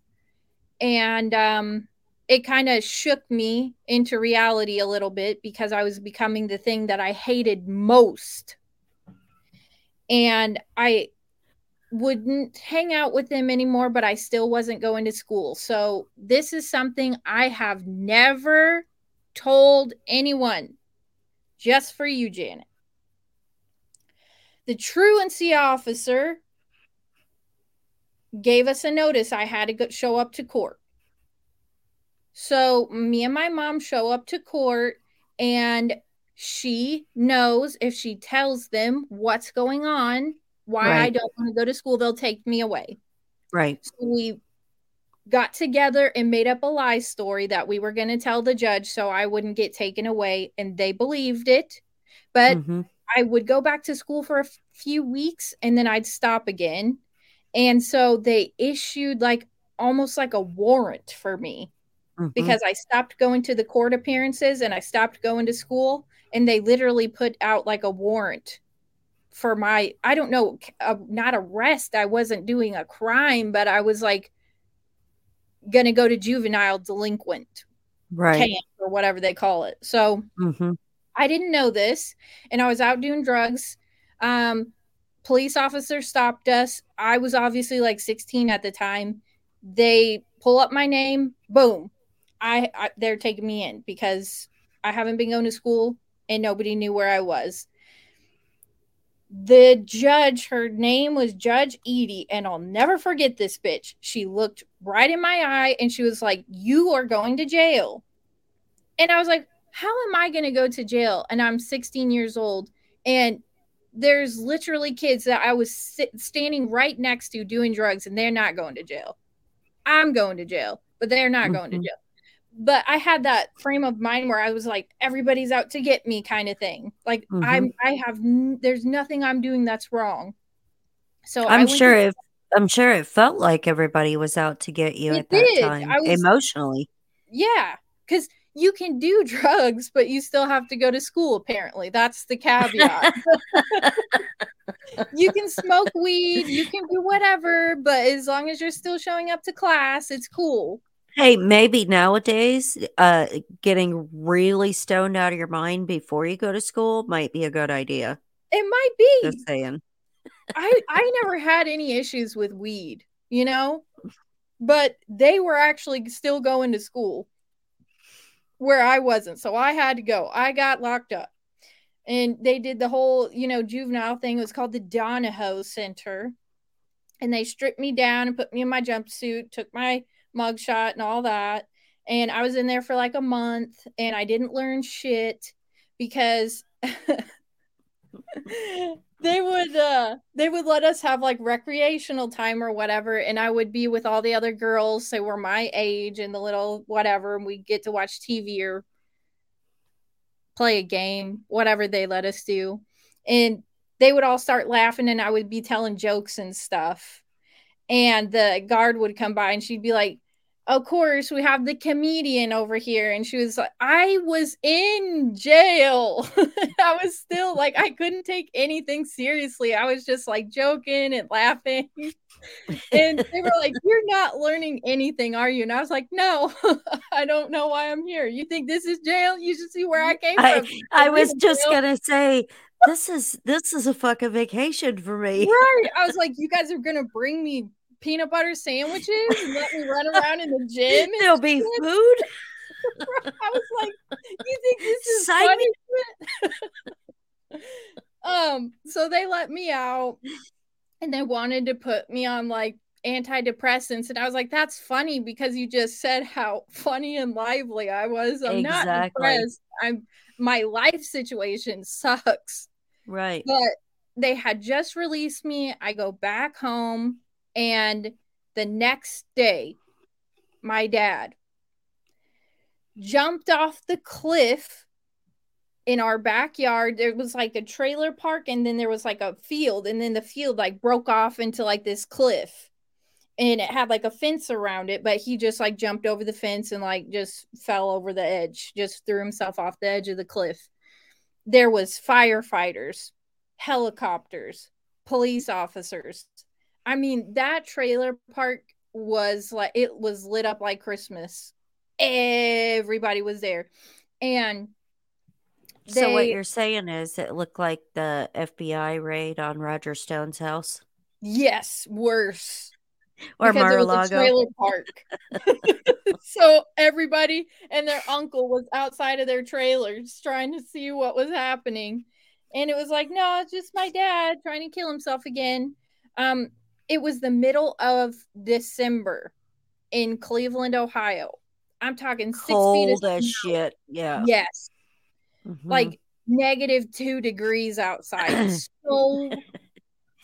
And um, it kind of shook me into reality a little bit because I was becoming the thing that I hated most. And I wouldn't hang out with them anymore, but I still wasn't going to school. So, this is something I have never told anyone, just for you, Janet. The truancy officer gave us a notice I had to go, show up to court. So, me and my mom show up to court, and she knows if she tells them what's going on why right. I don't want to go to school, they'll take me away. Right. So we got together and made up a lie story that we were going to tell the judge so I wouldn't get taken away. And they believed it. But mm-hmm. I would go back to school for a f- few weeks and then I'd stop again. And so they issued like almost like a warrant for me mm-hmm. because I stopped going to the court appearances and I stopped going to school. And they literally put out like a warrant for my i don't know uh, not arrest i wasn't doing a crime but i was like gonna go to juvenile delinquent right camp or whatever they call it so mm-hmm. i didn't know this and i was out doing drugs um police officer stopped us i was obviously like 16 at the time they pull up my name boom I, I they're taking me in because i haven't been going to school and nobody knew where i was the judge, her name was Judge Edie, and I'll never forget this bitch. She looked right in my eye and she was like, You are going to jail. And I was like, How am I going to go to jail? And I'm 16 years old. And there's literally kids that I was sit- standing right next to doing drugs, and they're not going to jail. I'm going to jail, but they're not mm-hmm. going to jail but I had that frame of mind where I was like, everybody's out to get me kind of thing. Like mm-hmm. I'm, I have, n- there's nothing I'm doing that's wrong. So I'm sure to- if I'm sure it felt like everybody was out to get you it at that time was, emotionally. Yeah, because you can do drugs, but you still have to go to school. Apparently, that's the caveat. you can smoke weed, you can do whatever, but as long as you're still showing up to class, it's cool. Hey, maybe nowadays, uh, getting really stoned out of your mind before you go to school might be a good idea. It might be. Just saying. I I never had any issues with weed, you know, but they were actually still going to school where I wasn't, so I had to go. I got locked up, and they did the whole, you know, juvenile thing. It was called the Donahoe Center, and they stripped me down and put me in my jumpsuit, took my mugshot and all that. And I was in there for like a month and I didn't learn shit because they would uh they would let us have like recreational time or whatever. And I would be with all the other girls. They were my age and the little whatever. And we get to watch TV or play a game whatever they let us do. And they would all start laughing and I would be telling jokes and stuff. And the guard would come by and she'd be like of course, we have the comedian over here. And she was like, I was in jail. I was still like, I couldn't take anything seriously. I was just like joking and laughing. and they were like, You're not learning anything, are you? And I was like, No, I don't know why I'm here. You think this is jail? You should see where I mm, came I, from. I was just jail. gonna say this is this is a fucking vacation for me. Right. I was like, you guys are gonna bring me peanut butter sandwiches and let me run around in the gym. There'll be shit. food. I was like, you think this is punishment? um, so they let me out and they wanted to put me on like antidepressants and I was like that's funny because you just said how funny and lively I was. I'm exactly. not depressed. I'm my life situation sucks. Right. But they had just released me. I go back home and the next day my dad jumped off the cliff in our backyard. There was like a trailer park and then there was like a field and then the field like broke off into like this cliff. And it had like a fence around it but he just like jumped over the fence and like just fell over the edge just threw himself off the edge of the cliff. There was firefighters helicopters police officers i mean that trailer park was like it was lit up like christmas everybody was there and they, so what you're saying is it looked like the FBI raid on Roger Stone's house? Yes, worse. Or Mar-a-Lago. trailer park. so everybody and their uncle was outside of their trailers trying to see what was happening. And it was like, no, it's just my dad trying to kill himself again. Um, it was the middle of December in Cleveland, Ohio. I'm talking six Cold feet of as shit. Yeah. Yes mm-hmm. like negative two degrees outside, so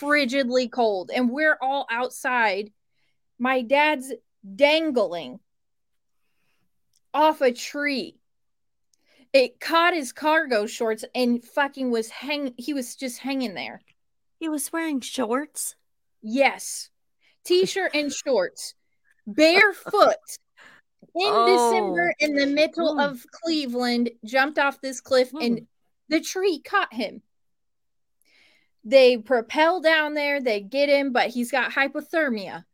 frigidly cold. And we're all outside. My dad's dangling off a tree. It caught his cargo shorts and fucking was hang he was just hanging there. He was wearing shorts? Yes. T-shirt and shorts. Barefoot in oh. December in the middle mm. of Cleveland, jumped off this cliff mm. and the tree caught him. They propel down there, they get him, but he's got hypothermia.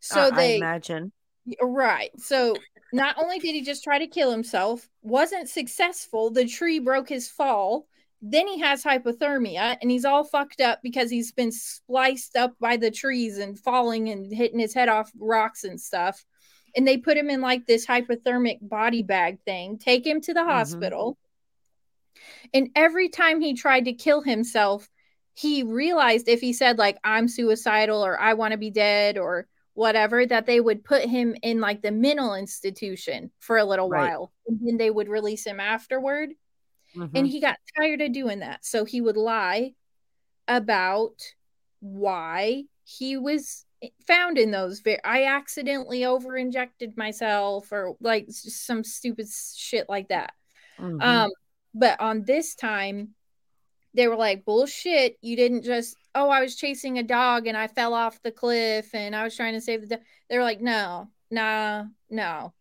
So uh, they I imagine. Right. So not only did he just try to kill himself, wasn't successful, the tree broke his fall. Then he has hypothermia and he's all fucked up because he's been spliced up by the trees and falling and hitting his head off rocks and stuff. And they put him in like this hypothermic body bag thing, take him to the mm-hmm. hospital. And every time he tried to kill himself, he realized if he said, like, I'm suicidal or I want to be dead or whatever, that they would put him in like the mental institution for a little right. while. And then they would release him afterward. Mm-hmm. And he got tired of doing that. So he would lie about why he was found in those. I accidentally over injected myself or like some stupid shit like that. Mm-hmm. Um, but on this time, they were like, bullshit. You didn't just, oh, I was chasing a dog and I fell off the cliff and I was trying to save the dog. They were like, no, nah, no.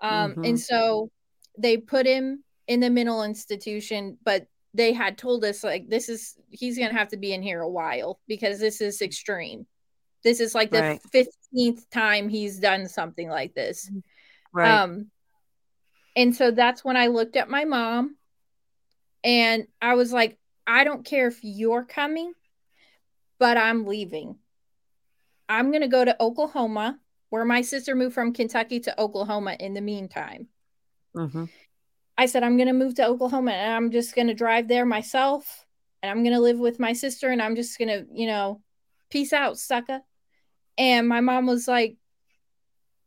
Um, mm-hmm. and so they put him in the mental institution, but they had told us like this is he's gonna have to be in here a while because this is extreme. This is like the fifteenth right. time he's done something like this. Right. Um and so that's when I looked at my mom and I was like, I don't care if you're coming, but I'm leaving. I'm gonna go to Oklahoma, where my sister moved from Kentucky to Oklahoma in the meantime. Mm-hmm. I said, I'm going to move to Oklahoma and I'm just going to drive there myself and I'm going to live with my sister and I'm just going to, you know, peace out, sucker. And my mom was like,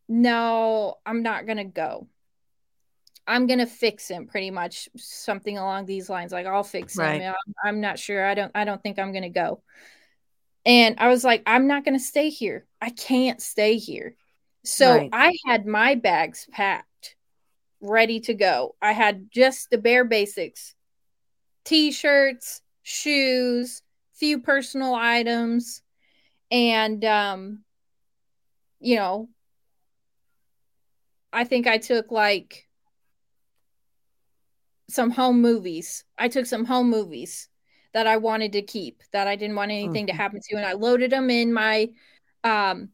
No, I'm not going to go. I'm going to fix him pretty much something along these lines. Like, I'll fix right. him. I'm, I'm not sure. I don't, I don't think I'm going to go. And I was like, I'm not going to stay here. I can't stay here. So right. I had my bags packed ready to go. I had just the bare basics t shirts, shoes, few personal items, and, um, you know, I think I took like some home movies. I took some home movies that I wanted to keep that I didn't want anything to happen to, and I loaded them in my um,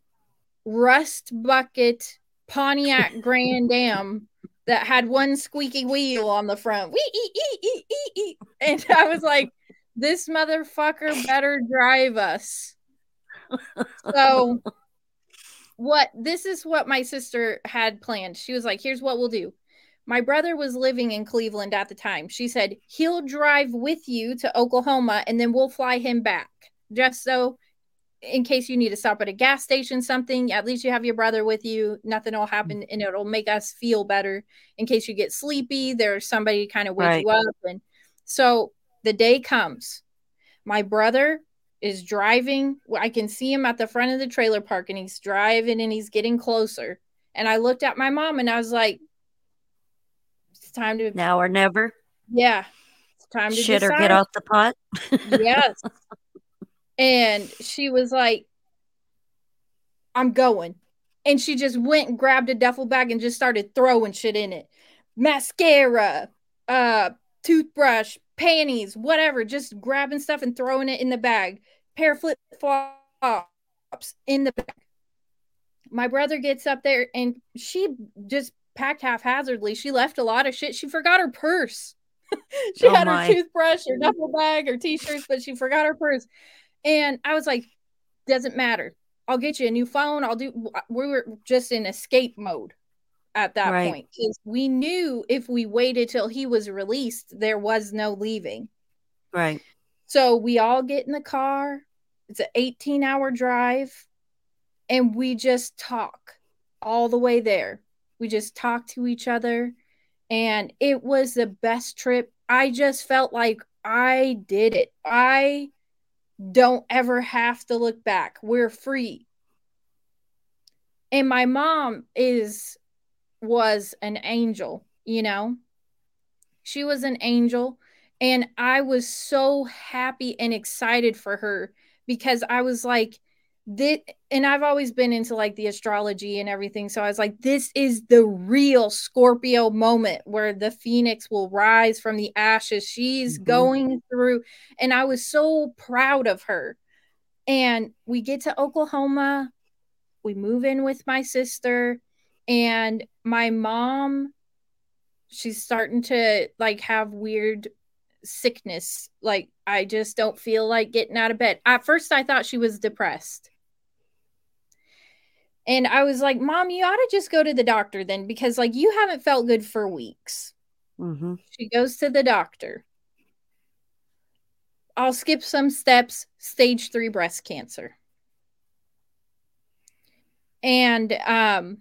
rust bucket Pontiac Grand Am that had one squeaky wheel on the front. And I was like, this motherfucker better drive us. So what this is what my sister had planned. She was like, here's what we'll do. My brother was living in Cleveland at the time. She said, he'll drive with you to Oklahoma and then we'll fly him back just so in case you need to stop at a gas station, something, at least you have your brother with you. Nothing will mm-hmm. happen and it'll make us feel better. In case you get sleepy, there's somebody to kind of wake right. you up. And so the day comes. My brother is driving. I can see him at the front of the trailer park and he's driving and he's getting closer. And I looked at my mom and I was like, it's time to now or never. Yeah. It's time to shit decide. or get off the pot. yes. And she was like, I'm going. And she just went and grabbed a duffel bag and just started throwing shit in it. Mascara, uh, toothbrush, panties, whatever, just grabbing stuff and throwing it in the bag. Pair flip flops in the bag. My brother gets up there and she just packed haphazardly. She left a lot of shit. She forgot her purse. she oh had my. her toothbrush, her duffel bag, her t-shirts, but she forgot her purse. And I was like, doesn't matter. I'll get you a new phone. I'll do. We were just in escape mode at that right. point because we knew if we waited till he was released, there was no leaving. Right. So we all get in the car. It's an 18 hour drive. And we just talk all the way there. We just talk to each other. And it was the best trip. I just felt like I did it. I don't ever have to look back. We're free. And my mom is was an angel, you know. She was an angel and I was so happy and excited for her because I was like this and I've always been into like the astrology and everything. So I was like, this is the real Scorpio moment where the phoenix will rise from the ashes. She's mm-hmm. going through, and I was so proud of her. And we get to Oklahoma, we move in with my sister, and my mom, she's starting to like have weird sickness. Like, I just don't feel like getting out of bed. At first, I thought she was depressed and I was like, Mom, you ought to just go to the doctor then because, like, you haven't felt good for weeks. Mm-hmm. She goes to the doctor. I'll skip some steps. Stage three breast cancer. And um,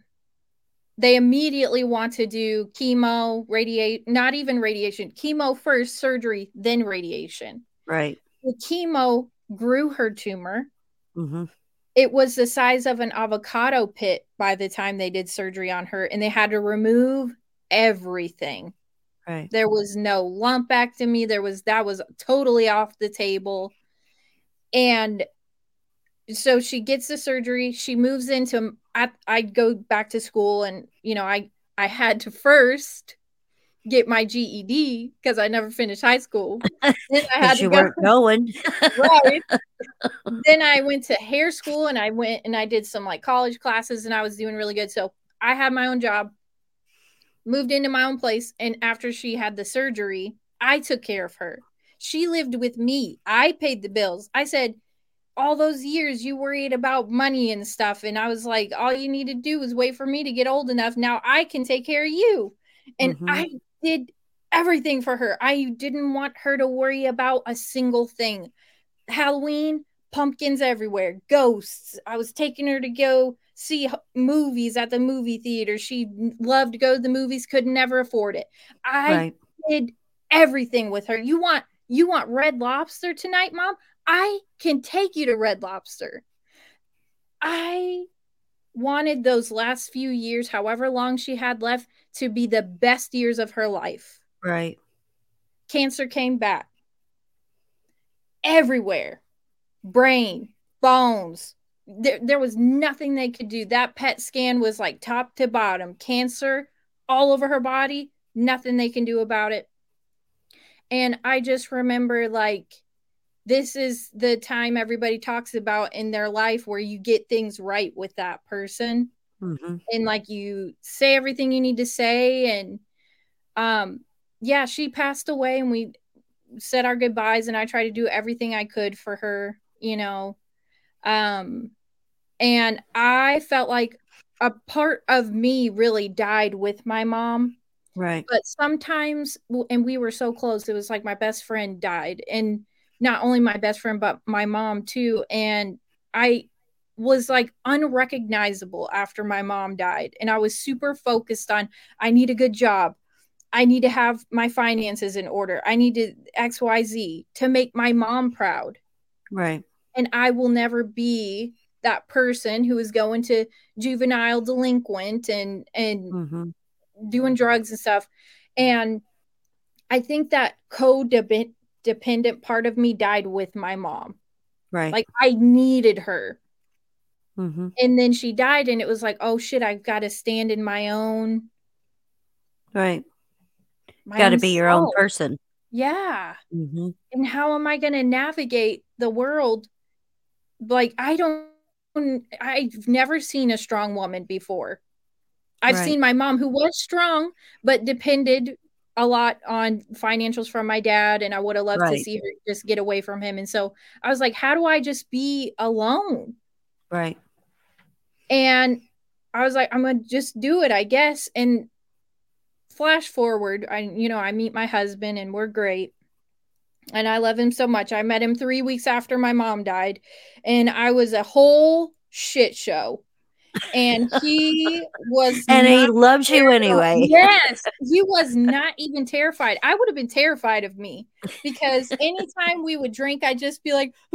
they immediately want to do chemo, radiate, not even radiation, chemo first, surgery, then radiation. Right. The chemo grew her tumor. Mm-hmm it was the size of an avocado pit by the time they did surgery on her and they had to remove everything. Right. There was no lumpectomy. There was that was totally off the table. And so she gets the surgery. She moves into I, I go back to school and you know i i had to first get my GED because I never finished high school. then I had to you go. weren't going. right. then I went to hair school and I went and I did some like college classes and I was doing really good. So I had my own job, moved into my own place. And after she had the surgery, I took care of her. She lived with me. I paid the bills. I said, all those years you worried about money and stuff. And I was like, all you need to do is wait for me to get old enough. Now I can take care of you. And mm-hmm. I did everything for her. I didn't want her to worry about a single thing. Halloween, pumpkins everywhere, ghosts. I was taking her to go see movies at the movie theater. She loved to go to the movies, could never afford it. I right. did everything with her. You want you want red lobster tonight, mom? I can take you to red lobster. I wanted those last few years, however long she had left, to be the best years of her life. Right. Cancer came back everywhere brain, bones. There, there was nothing they could do. That PET scan was like top to bottom cancer all over her body, nothing they can do about it. And I just remember like, this is the time everybody talks about in their life where you get things right with that person mm-hmm. and like you say everything you need to say and um yeah she passed away and we said our goodbyes and i tried to do everything i could for her you know? Um and i felt like a part of me really died with my mom. Right. But sometimes and we were so close it was like my best friend died and not only my best friend but my mom too and I was like unrecognizable after my mom died. And I was super focused on I need a good job. I need to have my finances in order. I need to XYZ to make my mom proud. Right. And I will never be that person who is going to juvenile delinquent and and mm-hmm. doing drugs and stuff. And I think that codependent part of me died with my mom. Right. Like I needed her. Mm-hmm. And then she died, and it was like, oh shit, I've got to stand in my own. Right. Got to be your own person. Yeah. Mm-hmm. And how am I going to navigate the world? Like, I don't, I've never seen a strong woman before. I've right. seen my mom who was strong, but depended a lot on financials from my dad. And I would have loved right. to see her just get away from him. And so I was like, how do I just be alone? Right. And I was like, I'm to just do it, I guess. And flash forward, I, you know, I meet my husband and we're great. And I love him so much. I met him three weeks after my mom died, and I was a whole shit show and he was and he loves you anyway. Yes he was not even terrified. I would have been terrified of me because anytime we would drink i'd just be like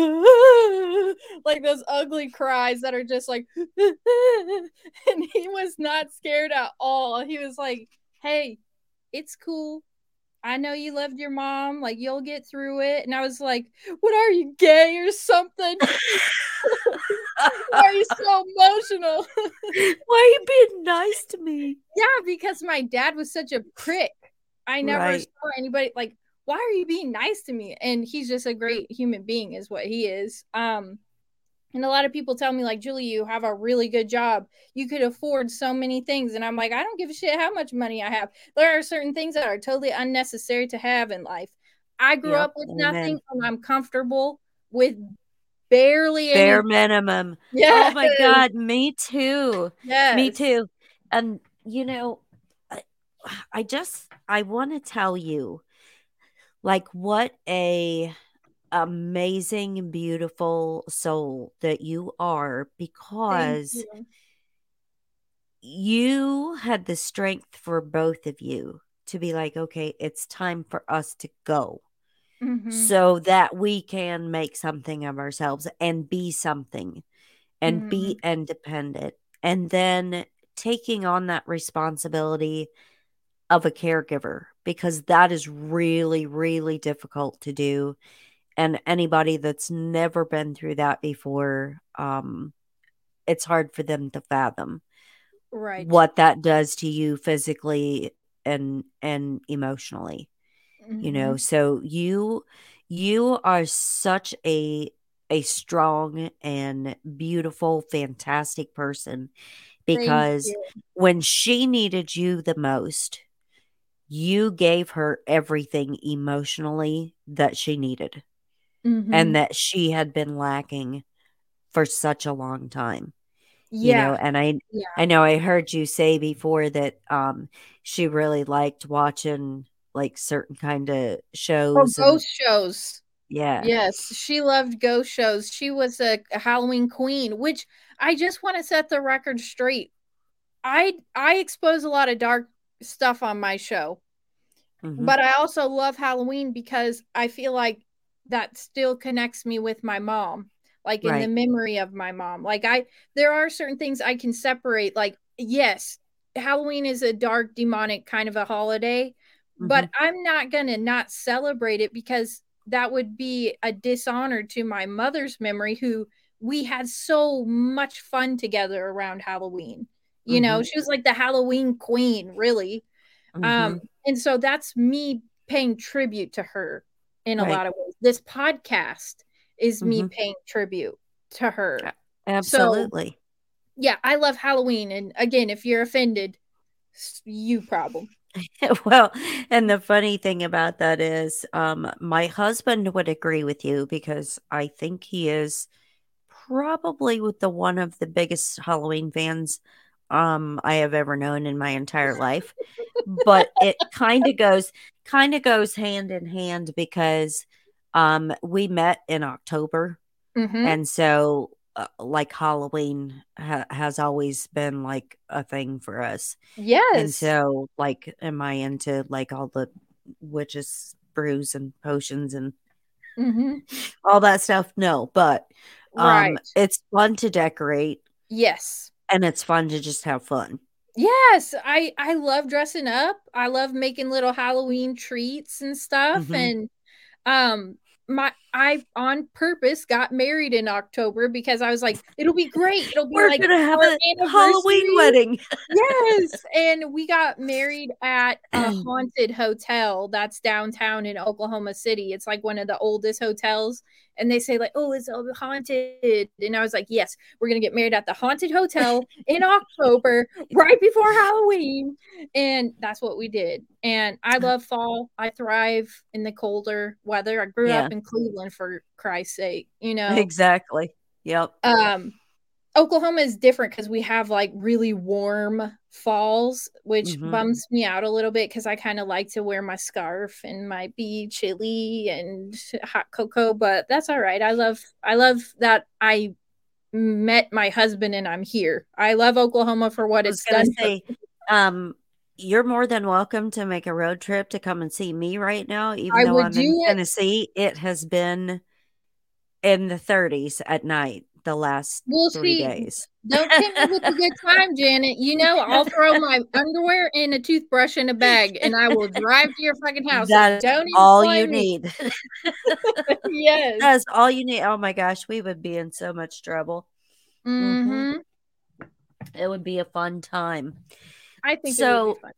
like those ugly cries that are just like and he was not scared at all. He was like hey it's cool. I know you loved your mom, like you'll get through it. And I was like, What are you gay or something? Why are you so emotional? Why are you being nice to me? Yeah, because my dad was such a prick. I never right. saw anybody like, why are you being nice to me? And he's just a great human being, is what he is. Um, and a lot of people tell me, like, Julie, you have a really good job. You could afford so many things. And I'm like, I don't give a shit how much money I have. There are certain things that are totally unnecessary to have in life. I grew yep. up with Amen. nothing and I'm comfortable with barely bare any- minimum. Yeah. Oh my God. Me too. Yeah. Me too. And, you know, I, I just, I want to tell you, like, what a amazing, beautiful soul that you are because you. you. had the strength for both of you to be like, okay, it's time for us to go. Mm-hmm. So that we can make something of ourselves and be something and mm-hmm. be independent. And then taking on that responsibility of a caregiver because that is really, really difficult to do and anybody that's never been through that before um it's hard for them to fathom right what that does to you physically and and emotionally mm-hmm. you know so you you are such a a strong and beautiful fantastic person because when she needed you the most you gave her everything emotionally that she needed mm-hmm. and that she had been lacking for such a long time. Yeah. You know, and I yeah. I know I heard you say before that um she really liked watching like certain kind of oh, shows. Oh, ghost and, shows. Yeah. Yes, she loved ghost shows. She was a, a Halloween queen, which I just want to set the record straight. I I expose a lot of dark stuff on my show. Mm-hmm. But I also love Halloween because I feel like that still connects me with my mom like in right. the memory of my mom like i there are certain things i can separate like yes halloween is a dark demonic kind of a holiday mm-hmm. but i'm not gonna not celebrate it because that would be a dishonor to my mother's memory who we had so much fun together around halloween you mm-hmm. know she was like the halloween queen really um, mm-hmm. um and so that's me paying tribute to her in a right. lot of ways. This podcast is mm-hmm. me paying tribute to her. Absolutely. So, yeah, I love Halloween. And again, if you're offended, you problem. well, and the funny thing about that is um my husband would agree with you because I think he is probably with the one of the biggest Halloween fans um I have ever known in my entire life. but it kind of goes kind of goes hand in hand because um we met in October. Mm-hmm. And so uh, like Halloween ha- has always been like a thing for us. Yes. And so, like, am I into like all the witches brews and potions and mm-hmm. all that stuff? No, but um, right. it's fun to decorate. Yes. And it's fun to just have fun. Yes, I I love dressing up. I love making little Halloween treats and stuff Mhm. and um my I on purpose got married in October because I was like it'll be great. It'll be We're like gonna have a Halloween wedding. yes and we got married at a haunted hotel that's downtown in oklahoma city it's like one of the oldest hotels and they say like oh it's all haunted. And i was like yes we're gonna get married at the haunted hotel in october right before halloween. And that's what we did. And i love fall. I thrive in the colder weather. I grew Yeah. up in cleveland for christ's sake you know? Exactly. Yep. um Oklahoma is different because we have like really warm falls, which Mhm. bums me out a little bit because I kind of like to wear my scarf and my be chilly and hot cocoa, but that's all right. I love I love that I met my husband and I'm here. I love Oklahoma for what I was it's done. say, um, you're more than welcome to make a road trip to come and see me right now, even I though I'm in it. Tennessee. It has been in the 30s at night the last We'll three see. days. Don't tempt me with a good time, Janet. You know I'll throw my underwear and a toothbrush in a bag and I will drive to your fucking house. That's all you me. need. yes. That's all you need. Oh my gosh, we would be in so much trouble. hmm It would be a fun time. I think it So- would be fun.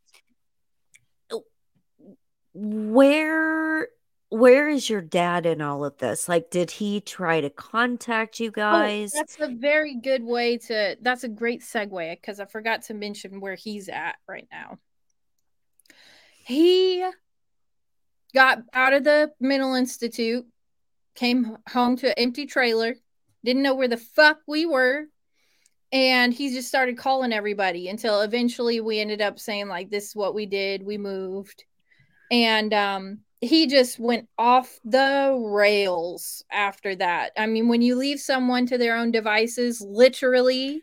Where where is your dad in all of this? Like, did he try to contact you Oh, guys? that's a very good way to. That's a great segue because I forgot to mention where he's at right now. He got out of the mental institute, came home to an empty trailer, didn't know where the fuck we were, and he just started calling everybody until eventually we ended up saying like, "This is what we did. We moved," and um, he just went off the rails after that. I mean, when you leave someone to their own devices, literally,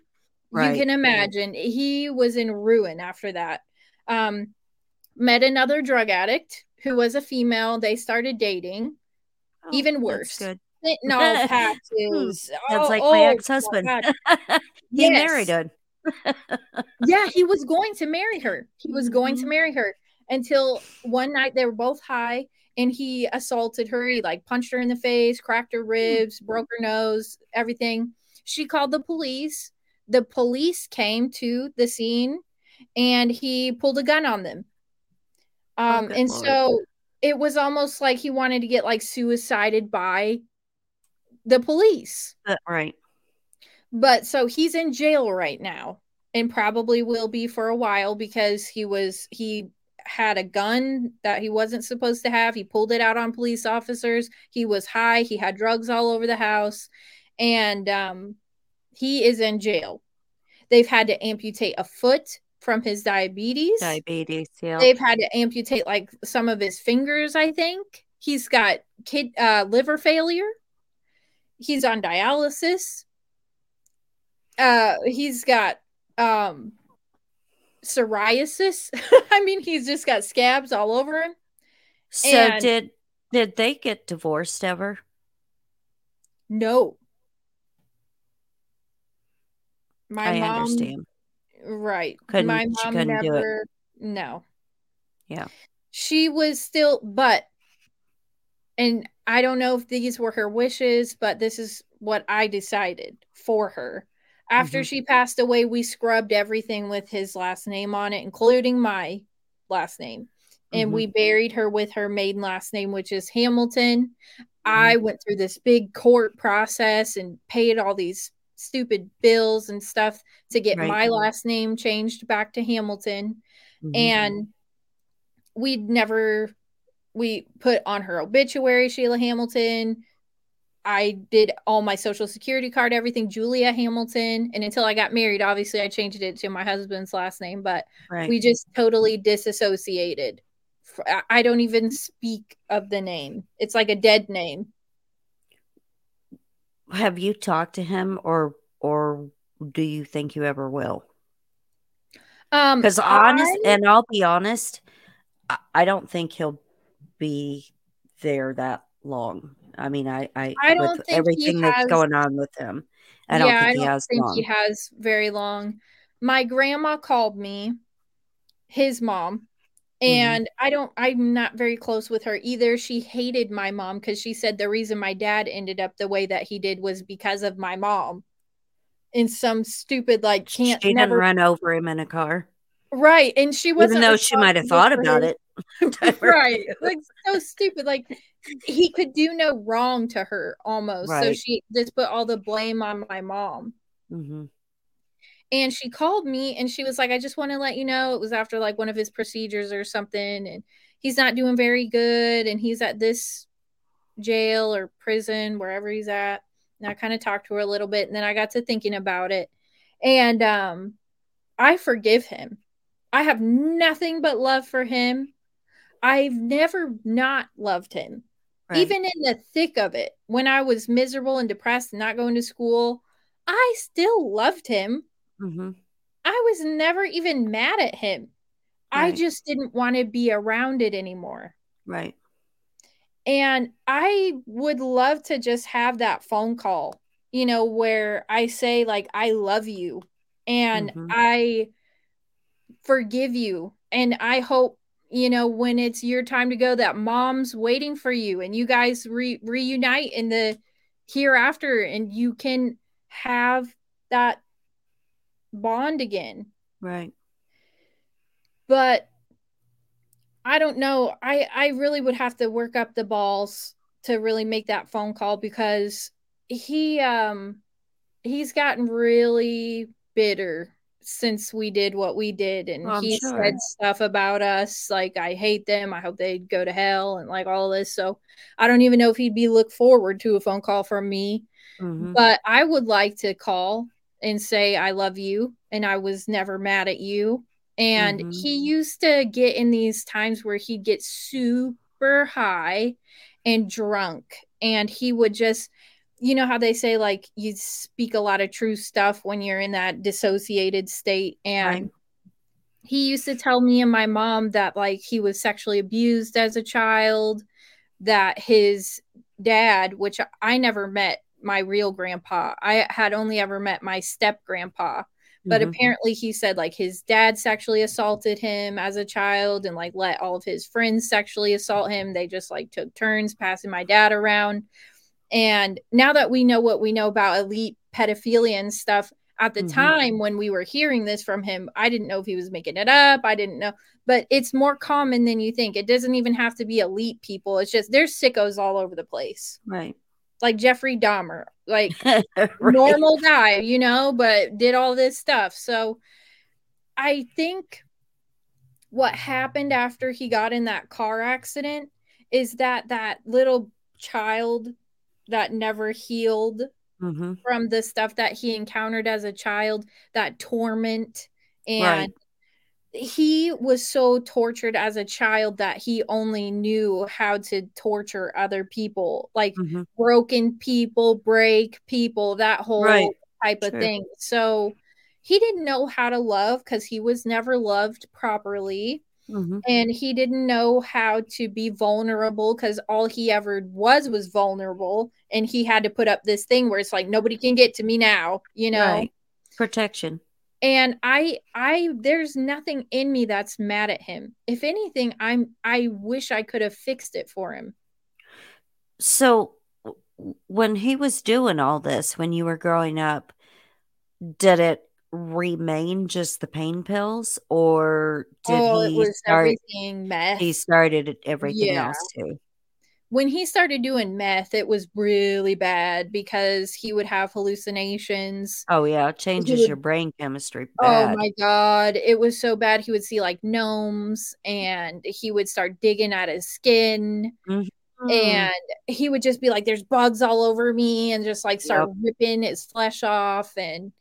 Right. you can imagine he was in ruin after that. Um, met another drug addict who was a female. They started dating. Oh, even that's worse. good. Fentanyl patches. That's Oh, like oh my my ex-husband. He Yes. married her. yeah, he was going to marry her. He was going to Mhm. marry her until one night they were both high and he assaulted her. He like punched her in the face, cracked her ribs, broke her nose, everything. She called the police. The police came to the scene and he pulled a gun on them. Um, good and lord. so it was almost like he wanted to get like suicided by the police. Uh, right. But so he's in jail right now and probably will be for a while because he was he had a gun that he wasn't supposed to have. He pulled it out on police officers. He was high, he had drugs all over the house and um he is in jail. They've had to amputate a foot from his diabetes. Diabetes. Yeah. They've had to amputate like some of his fingers, I think. He's got kid uh liver failure. He's on dialysis. Uh he's got um psoriasis. I mean, he's just got scabs all over him. so and- did did they get divorced ever? No. My I mom understand. Right. Couldn't- My she mom couldn't do it. never no. Yeah. She was still but and I don't know if these were her wishes, but this is what I decided for her. After Mhm. she passed away, we scrubbed everything with his last name on it, including my last name. And Mhm. we buried her with her maiden last name, which is Hamilton. I went through this big court process and paid all these stupid bills and stuff to get Right. my last name changed back to Hamilton. Mhm. And we'd never, we put on her obituary, Sheila Hamilton. I did all my social security card, everything, Julia Hamilton. And until I got married, obviously I changed it to my husband's last name, but right. we just totally disassociated. I don't even speak of the name. It's like a dead name. have you talked to him or or do you think you ever will? Um, Because honest, I, and I'll be honest, I, I don't think he'll be there that long. I mean, I, I I don't think he everything that's going on with him, I don't Yeah, think I he don't has think he has very long. My grandma called me, his mom, hmm and I don't. I'm not very close with her either. She hated my mom because she said the reason my dad ended up the way that he did was because of my mom. In some stupid like She can't didn't never run over him in a car, right, and she wasn't though she might have thought about it. right. Like so stupid. Like he could do no wrong to her almost. So she just put all the blame on my mom. Hmm and she called me and she was like i just want to let you know it was after like one of his procedures or something and he's not doing very good and he's at this jail or prison wherever he's at. And i kind of talked to her a little bit and then i got to thinking about it. And um i forgive him. I have nothing but love for him I've never not loved him. Right. Even in the thick of it, when I was miserable and depressed and not going to school, I still loved him. hmm I was never even mad at him. I just didn't want to be around it anymore. Right. And I would love to just have that phone call, you know, where I say, like, I love you and hmm I forgive you. And I hope, you know, when it's your time to go, that mom's waiting for you and you guys re- reunite in the hereafter and you can have that bond again. Right. But I don't know. I I really would have to work up the balls to really make that phone call because he um he's gotten really bitter since we did what we did and Well, he sure. said stuff about us like I hate them, I hope they go to hell and like all this. So I don't even know if he'd be look forward to a phone call from me, hmm but I would like to call and say I love you and I was never mad at you. And hmm he used to get in these times where he'd get super high and drunk and he would just you know how they say like you speak a lot of true stuff when you're in that dissociated state and Right. he used to tell me and my mom that like he was sexually abused as a child that his dad which i never met my real grandpa i had only ever met my step grandpa but Mhm. apparently he said like his dad sexually assaulted him as a child and like let all of his friends sexually assault him they just like took turns passing my dad around and now that we know what we know about elite pedophilia and stuff, at the Mhm. time when we were hearing this from him, I didn't know if he was making it up. I didn't know, but it's more common than you think. It doesn't even have to be elite people. It's just there's sickos all over the place, Right. like Jeffrey Dahmer, like right. normal guy, you know, but did all this stuff. So I think what happened after he got in that car accident is that that little child that never healed hmm from the stuff that he encountered as a child, that torment. And Right. he was so tortured as a child that he only knew how to torture other people, like hmm broken people, break people, that whole Right. type of thing. So he didn't know how to love because he was never loved properly hmm and he didn't know how to be vulnerable because all he ever was was vulnerable and he had to put up this thing where it's like nobody can get to me now you know Right. Protection. and i i there's nothing in me that's mad at him if anything i'm i wish i could have fixed it for him So when he was doing all this, when you were growing up, did it remain just the pain pills, or did oh he start? everything meth He started everything yeah else too. when he started doing meth it was really bad because he would have hallucinations Oh yeah, it changes would your brain chemistry Oh my god, it was so bad. He would see like gnomes and he would start digging at his skin Mhm. and he would just be like there's bugs all over me and just like start Yep. ripping his flesh off and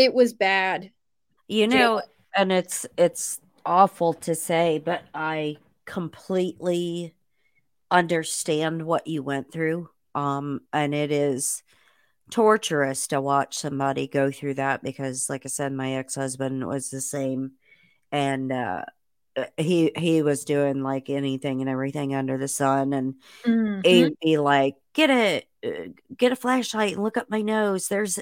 it was bad. You know, and it's it's awful to say, but I completely understand what you went through. Um, and it is torturous to watch somebody go through that because like I said my ex-husband was the same and uh he he was doing like anything and everything under the sun and Mhm. he'd be like get a uh, get a flashlight and look up my nose there's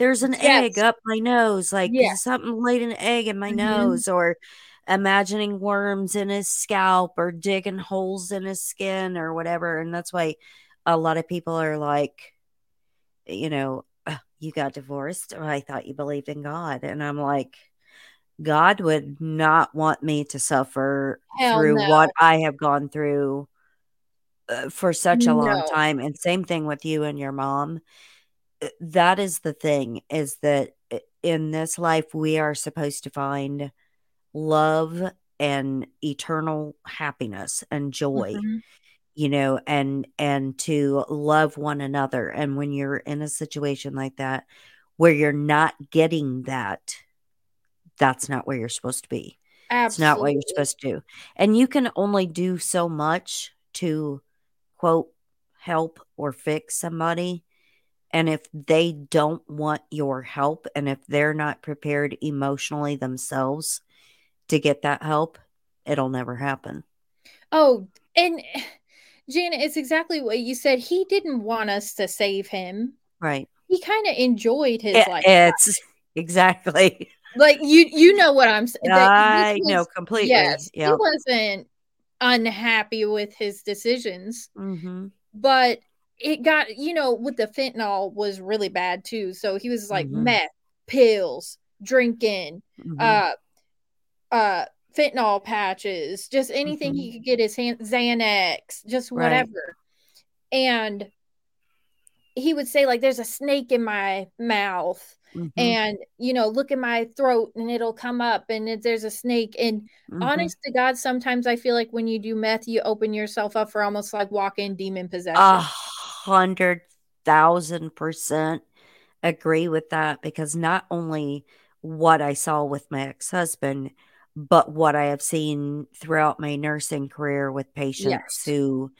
there's an egg up my nose like Yeah. something laid an egg in my Mhm. nose or imagining worms in his scalp or digging holes in his skin or whatever and that's why a lot of people are like you know "Ugh, you got divorced oh, i thought you believed in god and i'm like god would not want me to suffer Hell through no. what i have gone through uh, for such a long time and same thing with you and your mom that is the thing is that in this life we are supposed to find love and eternal happiness and joy Mhm. you know and and to love one another. And when you're in a situation like that where you're not getting that that's not where you're supposed to be. It's not what you're supposed to do. And you can only do so much to quote help or fix somebody and if they don't want your help and if they're not prepared emotionally themselves to get that help it'll never happen Oh, and Janet, it's exactly what you said. He didn't want us to save him. right He kind of enjoyed his It- life. it's exactly Like you you know what I'm saying. I know completely. Yes. He wasn't unhappy with his decisions, Mm-hmm. but it got, you know, with the fentanyl was really bad too. So he was like Mhm. meth, pills, drinking, Mm-hmm. uh uh fentanyl patches, just anything he could get his hand Xanax, just Right. whatever. And he would say like there's a snake in my mouth Mhm. and you know look in my throat and it'll come up and it, there's a snake and Mhm. honest to god sometimes i feel like when you do meth you open yourself up for almost like walk-in demon possession a hundred thousand percent agree with that because not only what I saw with my ex husband, but what I have seen throughout my nursing career with patients Yes. who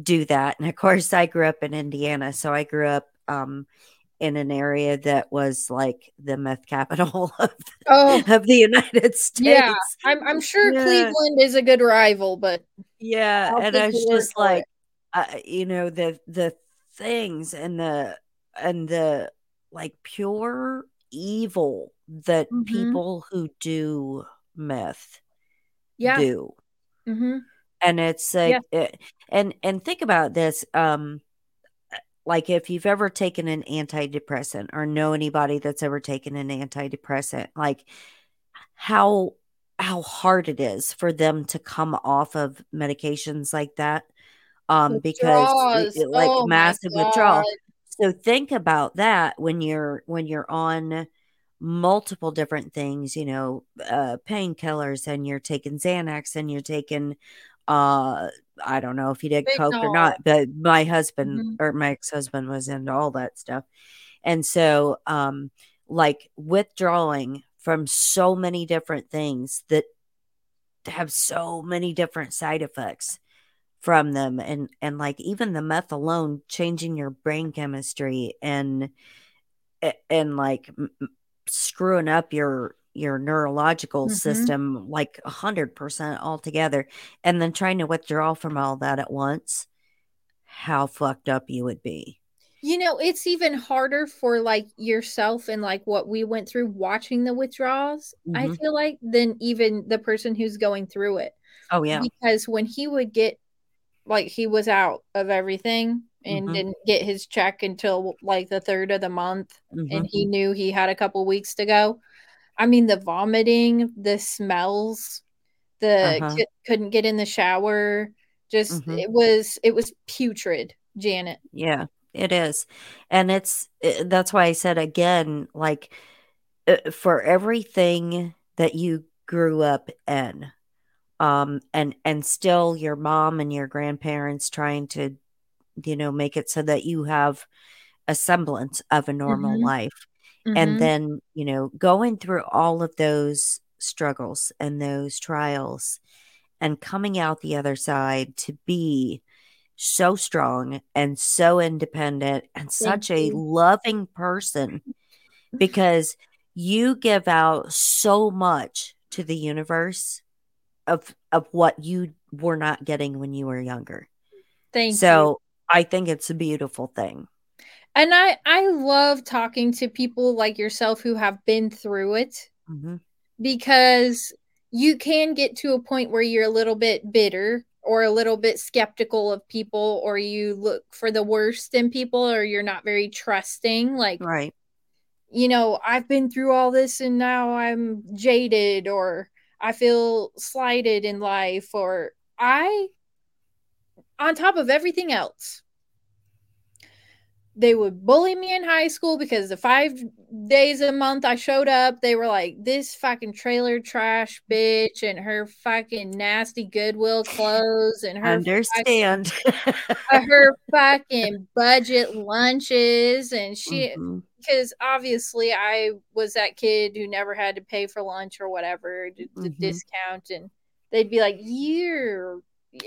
do that. And of course, I grew up in Indiana, so I grew up um, in an area that was like the meth capital of, oh of the United States. yeah i'm, I'm sure Yeah. cleveland is a good rival but Yeah, and I was just like, uh, you know, the the things and the and the like pure evil that Mhm. people who do meth yeah. do, hmm and it's like, it, and and think about this, um, like if you've ever taken an antidepressant or know anybody that's ever taken an antidepressant, like how how hard it is for them to come off of medications like that um because it- it- like Oh massive withdrawal. So think about that when you're when you're on multiple different things you know uh painkillers and you're taking xanax and you're taking uh i don't know if you did coke or not but my husband Mhm. or my ex-husband was into all that stuff. And so um like withdrawing from so many different things that have so many different side effects from them and and like even the meth alone changing your brain chemistry and and like screwing up your your neurological Mhm. system like a hundred percent altogether and then trying to withdraw from all that at once how fucked up you would be You know, it's even harder for like yourself and like what we went through watching the withdrawals, I Mhm. feel like, than even the person who's going through it. oh yeah Because when he would get like he was out of everything and Mhm. didn't get his check until like the third of the month Mhm. and he knew he had a couple weeks to go. I mean the vomiting, the smells, the Uh-huh. cou- couldn't get in the shower, just Mhm. it was it was putrid, Janet. Yeah, it is. And it's eh, that's why I said again, like uh, for everything that you grew up in, um, and and still your mom and your grandparents trying to, you know, make it so that you have a semblance of a normal Mhm. life. And Mhm. then, you know, going through all of those struggles and those trials and coming out the other side to be so strong and so independent and such a loving person because you give out so much to the universe of of what you were not getting when you were younger. Thank so you. I think it's a beautiful thing. And I I love talking to people like yourself who have been through it mm-hmm. because you can get to a point where you're a little bit bitter or a little bit skeptical of people or you look for the worst in people or you're not very trusting like right you know i've been through all this and now i'm jaded or i feel slighted in life or i on top of everything else they would bully me in high school because the five days a month I showed up, they were like, this fucking trailer trash bitch and her fucking nasty Goodwill clothes and her understand fucking, her fucking budget lunches. And she, because mm-hmm. obviously I was that kid who never had to pay for lunch or whatever, the mm-hmm. discount. And they'd be like, you're,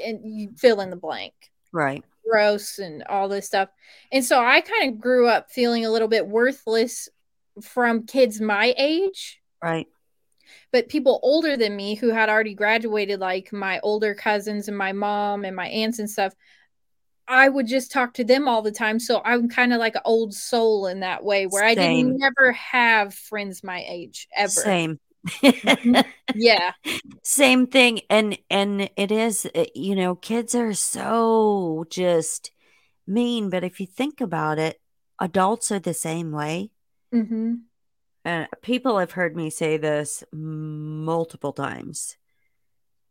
and you fill in the blank. Right gross and all this stuff. And so I kind of grew up feeling a little bit worthless from kids my age. Right. But people older than me who had already graduated, like my older cousins and my mom and my aunts and stuff, I would just talk to them all the time. So I'm kind of like an old soul in that way where Same. I didn't never have friends my age ever. Same. Mm-hmm. yeah same thing and and it is eh, you know kids are so just mean but if you think about it adults are the same way mm-hmm. and people have heard me say this multiple times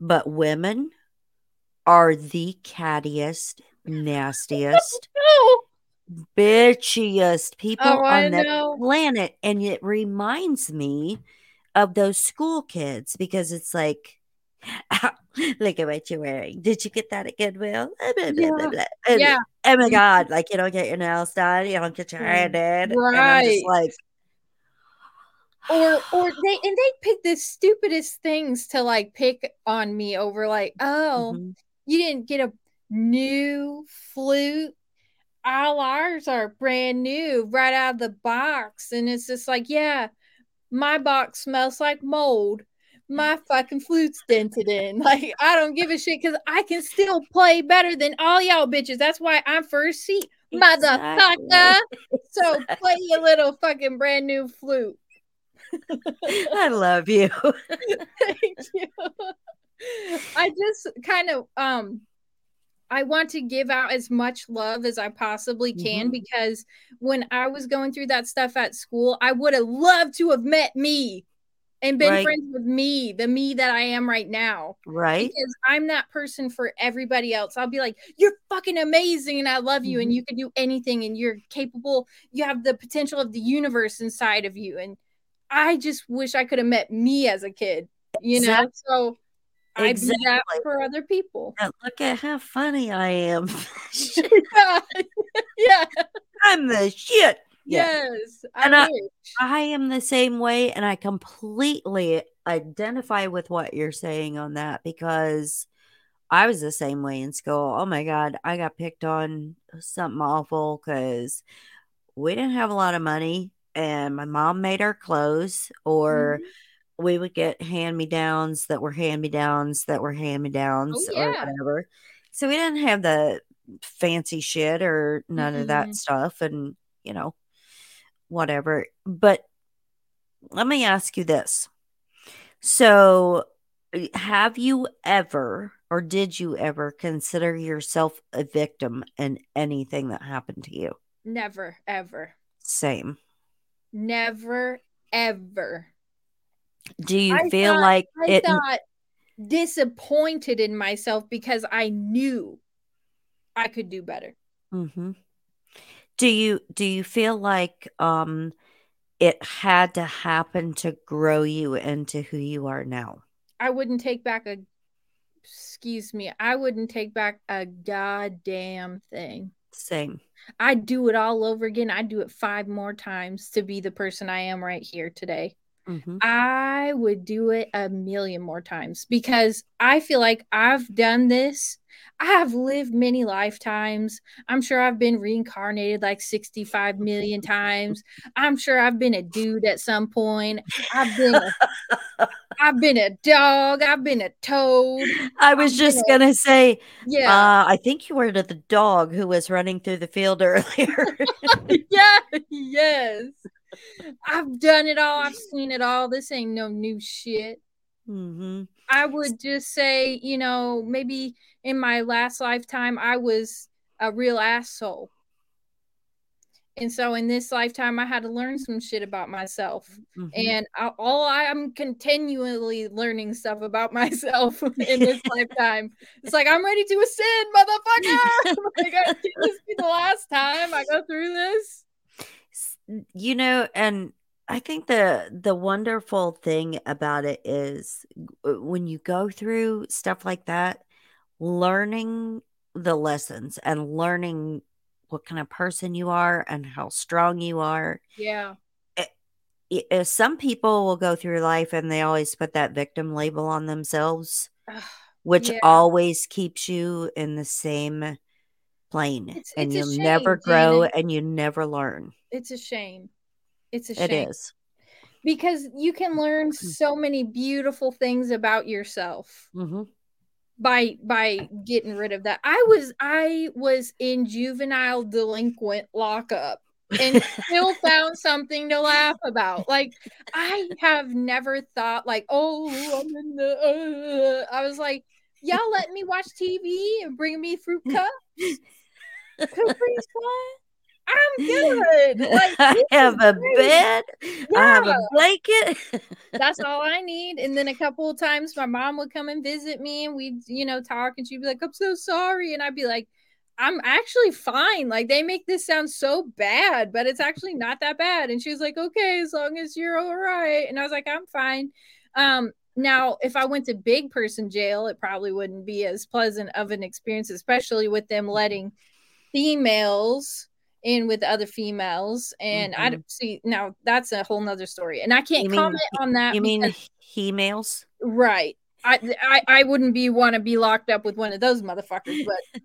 but women are the cattiest nastiest bitchiest people oh, on the planet and it reminds me of those school kids because it's like, look at what you're wearing. Did you get that at Goodwill? Yeah. And, yeah. Oh my God. Like, you don't get your nails done. You don't get your hair mm, done. Right. like, or or they and they pick the stupidest things to like pick on me over like oh mm-hmm. you didn't get a new flute all ours are brand new right out of the box and it's just like yeah my box smells like mold. My fucking flute's dented in. Like, I don't give a shit because I can still play better than all y'all bitches. That's why I'm first seat, exactly. motherfucker. so play your little fucking brand new flute. I love you. Thank you. I just kind of um I want to give out as much love as I possibly can mm-hmm. because when I was going through that stuff at school, I would have loved to have met me and been right. friends with me, the me that I am right now. Right. Because I'm that person for everybody else. I'll be like, you're fucking amazing and I love you mm-hmm. and you can do anything and you're capable. You have the potential of the universe inside of you. And I just wish I could have met me as a kid, you exactly. know? So exactly. I do that for other people. And look at how funny I am. yeah. yeah. I'm the shit. Yes. I and I, I am the same way. And I completely identify with what you're saying on that because I was the same way in school. Oh my God. I got picked on something awful because we didn't have a lot of money and my mom made our clothes or. Mm-hmm we would get hand me downs that were hand me downs that were hand me downs oh, yeah. or whatever. So we didn't have the fancy shit or none mm-hmm. of that stuff and, you know, whatever. But let me ask you this. So, have you ever or did you ever consider yourself a victim in anything that happened to you? Never, ever. Same. Never, ever. Do you I feel thought, like I it thought disappointed in myself because I knew I could do better. Mm-hmm. Do you do you feel like um it had to happen to grow you into who you are now? I wouldn't take back a excuse me, I wouldn't take back a goddamn thing. Same. I'd do it all over again. I'd do it five more times to be the person I am right here today. Mm-hmm. I would do it a million more times because I feel like I've done this. I have lived many lifetimes. I'm sure I've been reincarnated like 65 million times. I'm sure I've been a dude at some point. I've been a, I've been a dog. I've been a toad. I was I've just going to say, yeah. Uh, I think you were the dog who was running through the field earlier. yeah, yes. I've done it all. I've seen it all. This ain't no new shit. Mm-hmm. I would just say, you know, maybe in my last lifetime, I was a real asshole. And so in this lifetime, I had to learn some shit about myself. Mm-hmm. And I, all I, am continually learning stuff about myself in this lifetime. It's like, I'm ready to ascend, motherfucker. like, can this be the last time I go through this? You know and i think the the wonderful thing about it is uh, when you go through stuff like that learning the lessons and learning what kind of person you are and how strong you are yeah eh, it, it, eh, some people will go through life and they always put that victim label on themselves which yeah. always keeps you in the same plane it's, and it's you'll never grow and you never learn it's a shame. It's a shame. It is. Because you can learn mm. so many beautiful things about yourself. Mm-hmm. By by getting rid of that. I was I was in juvenile delinquent lockup and still found something to laugh about. Like I have never thought like, oh, I'm in the. Uh. I was like, y'all let me watch TV and bring me fruit cups. Capri Sun. I'm good. Like, I have a great. bed. Yeah. I have a blanket. That's all I need. And then a couple of times my mom would come and visit me and we'd, you know, talk and she'd be like, I'm so sorry. And I'd be like, I'm actually fine. Like they make this sound so bad, but it's actually not that bad. And she was like, okay, as long as you're all right. And I was like, I'm fine. Um, now, if I went to big person jail, it probably wouldn't be as pleasant of an experience, especially with them letting females in with other females and mm-hmm. i see now that's a whole nother story and i can't you comment mean, on that you mean he males right I, I i wouldn't be want to be locked up with one of those motherfuckers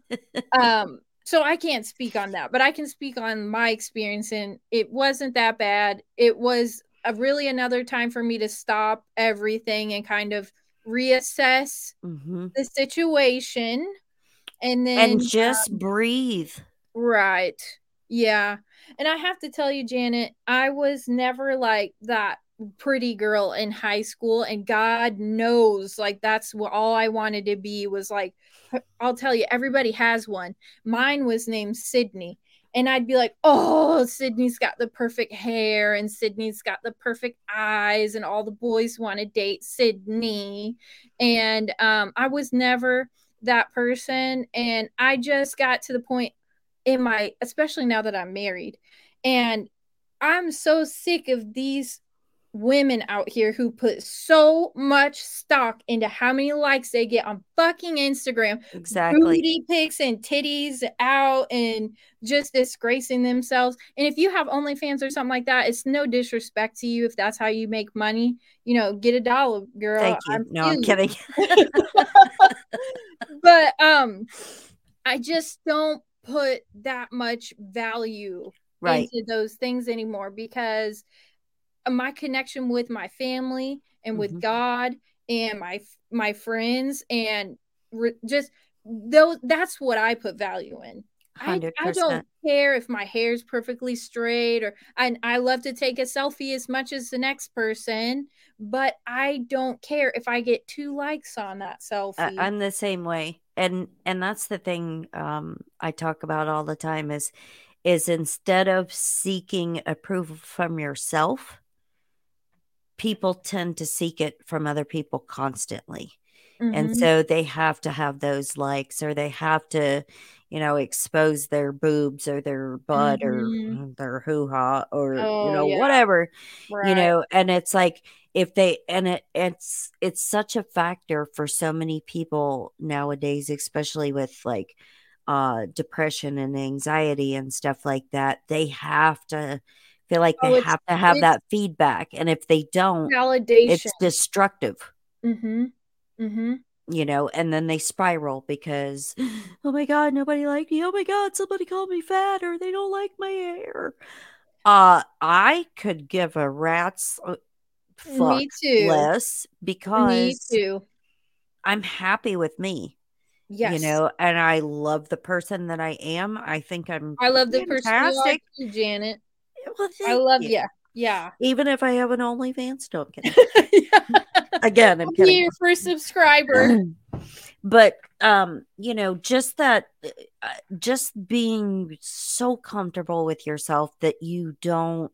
but um so i can't speak on that but i can speak on my experience and it wasn't that bad it was a really another time for me to stop everything and kind of reassess mm-hmm. the situation and then and just um, breathe right yeah. And I have to tell you, Janet, I was never like that pretty girl in high school. And God knows, like, that's what all I wanted to be was like, I'll tell you, everybody has one. Mine was named Sydney. And I'd be like, oh, Sydney's got the perfect hair and Sydney's got the perfect eyes, and all the boys want to date Sydney. And um, I was never that person. And I just got to the point in my especially now that I'm married and I'm so sick of these women out here who put so much stock into how many likes they get on fucking Instagram. Exactly. Booty pics and titties out and just disgracing themselves. And if you have OnlyFans or something like that, it's no disrespect to you if that's how you make money. You know, get a dollar, girl. Thank you. I'm no, I'm kidding. but um I just don't put that much value right. into those things anymore because my connection with my family and with mm-hmm. God and my my friends and re- just those that's what I put value in. I, I, don't care if my hair's perfectly straight or I, I love to take a selfie as much as the next person, but I don't care if I get two likes on that selfie. I'm the same way and and that's the thing um, I talk about all the time is is instead of seeking approval from yourself, people tend to seek it from other people constantly. Mm-hmm. And so they have to have those likes or they have to, you know, expose their boobs or their butt mm-hmm. or their hoo ha or, oh, you know, yeah. whatever, right. you know, and it's like, if they and it it's it's such a factor for so many people nowadays especially with like uh depression and anxiety and stuff like that they have to feel like they Oh, it's have to have that feedback, and if they don't, validation. it's destructive. Mhm. Mhm. you know, and then they spiral because, oh my God, nobody liked me. Oh my God, somebody called me fat or they don't like my hair. Uh, I could give a rat's uh, fuck Me too. less Me because too. I'm happy with me, Yes. you know, and I love the person that I am. I think I'm I love the person you are fantastic. too, Janet. Well, I love you. you. Yeah. Even if I have an OnlyFans, no, I'm kidding. Again, I'm kidding. your first subscriber. but um you know just that uh, just being so comfortable with yourself that you don't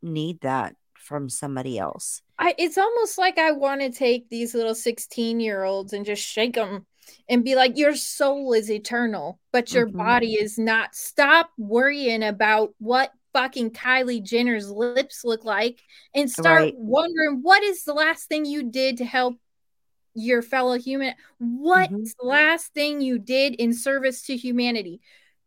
need that from somebody else I, it's almost like I want to take these little 16 year olds and just shake them and be like, Your soul is eternal, but your Mhm. body is not. Stop worrying about what fucking Kylie Jenner's lips look like and start Right. wondering what is the last thing you did to help your fellow human? What's Mhm. the last thing you did in service to humanity?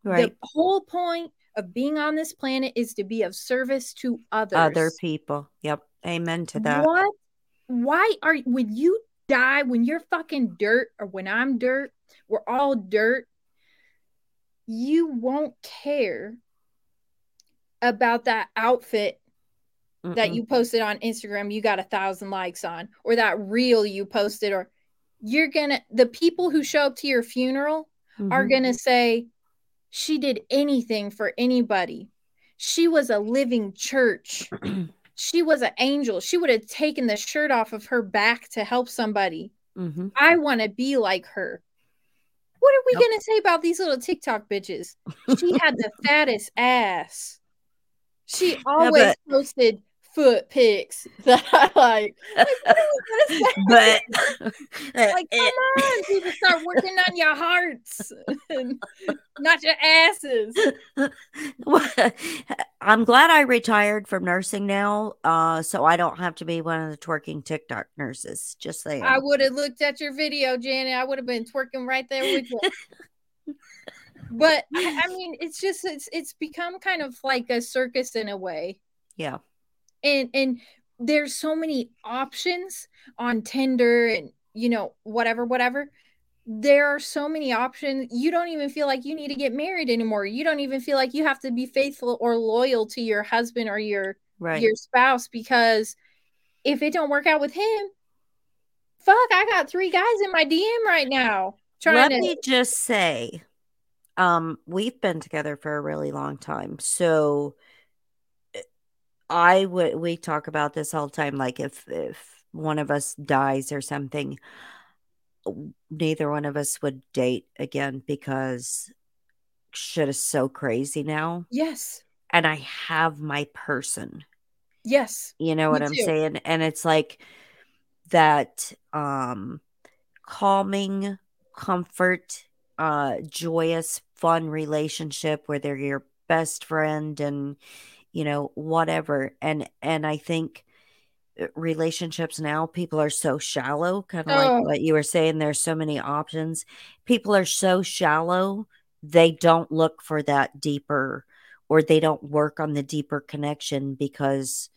right The whole point of being on this planet is to be of service to others. other people yep amen to that What? Why are when you die, when you're fucking dirt, or when I'm dirt, we're all dirt, you won't care about that outfit that Mm-mm. you posted on Instagram, you got a thousand likes on, or that reel you posted, or you're gonna the people who show up to your funeral are Mhm. gonna say, She did anything for anybody. She was a living church. She was an angel. She would have taken the shirt off of her back to help somebody. Mhm. I want to be like her. What are we Yep. going to say about these little TikTok bitches? She had the fattest ass. She always but- posted foot pics that I like. Like, what are we gonna say? but like, come on, people start working on your hearts, not your asses. I'm glad I retired from nursing now, uh, so I don't have to be one of the twerking TikTok nurses. Just saying. I would have looked at your video, Janet. I would have been twerking right there with you. But I, mean, it's just it's it's become kind of like a circus in a way, yeah. and and there's so many options on Tinder and you know whatever whatever. There are so many options. You don't even feel like you need to get married anymore. You don't even feel like you have to be faithful or loyal to your husband or your Right. your spouse because if it don't work out with him, fuck, I got three guys in my DM right now trying Let to. me just say, um, we've been together for a really long time. So eh, I would we talk about this all the time. Like if if one of us dies or something, neither one of us would date again because shit is so crazy now. Yes, And I have my person. yes, You know what I'm too. saying? And it's like that um calming, comfort, uh joyous, fun relationship where they're your best friend and you know whatever. And and I think uh, relationships now people are so shallow kind of Oh. like what you were saying there's so many options people are so shallow they don't look for that deeper or they don't work on the deeper connection because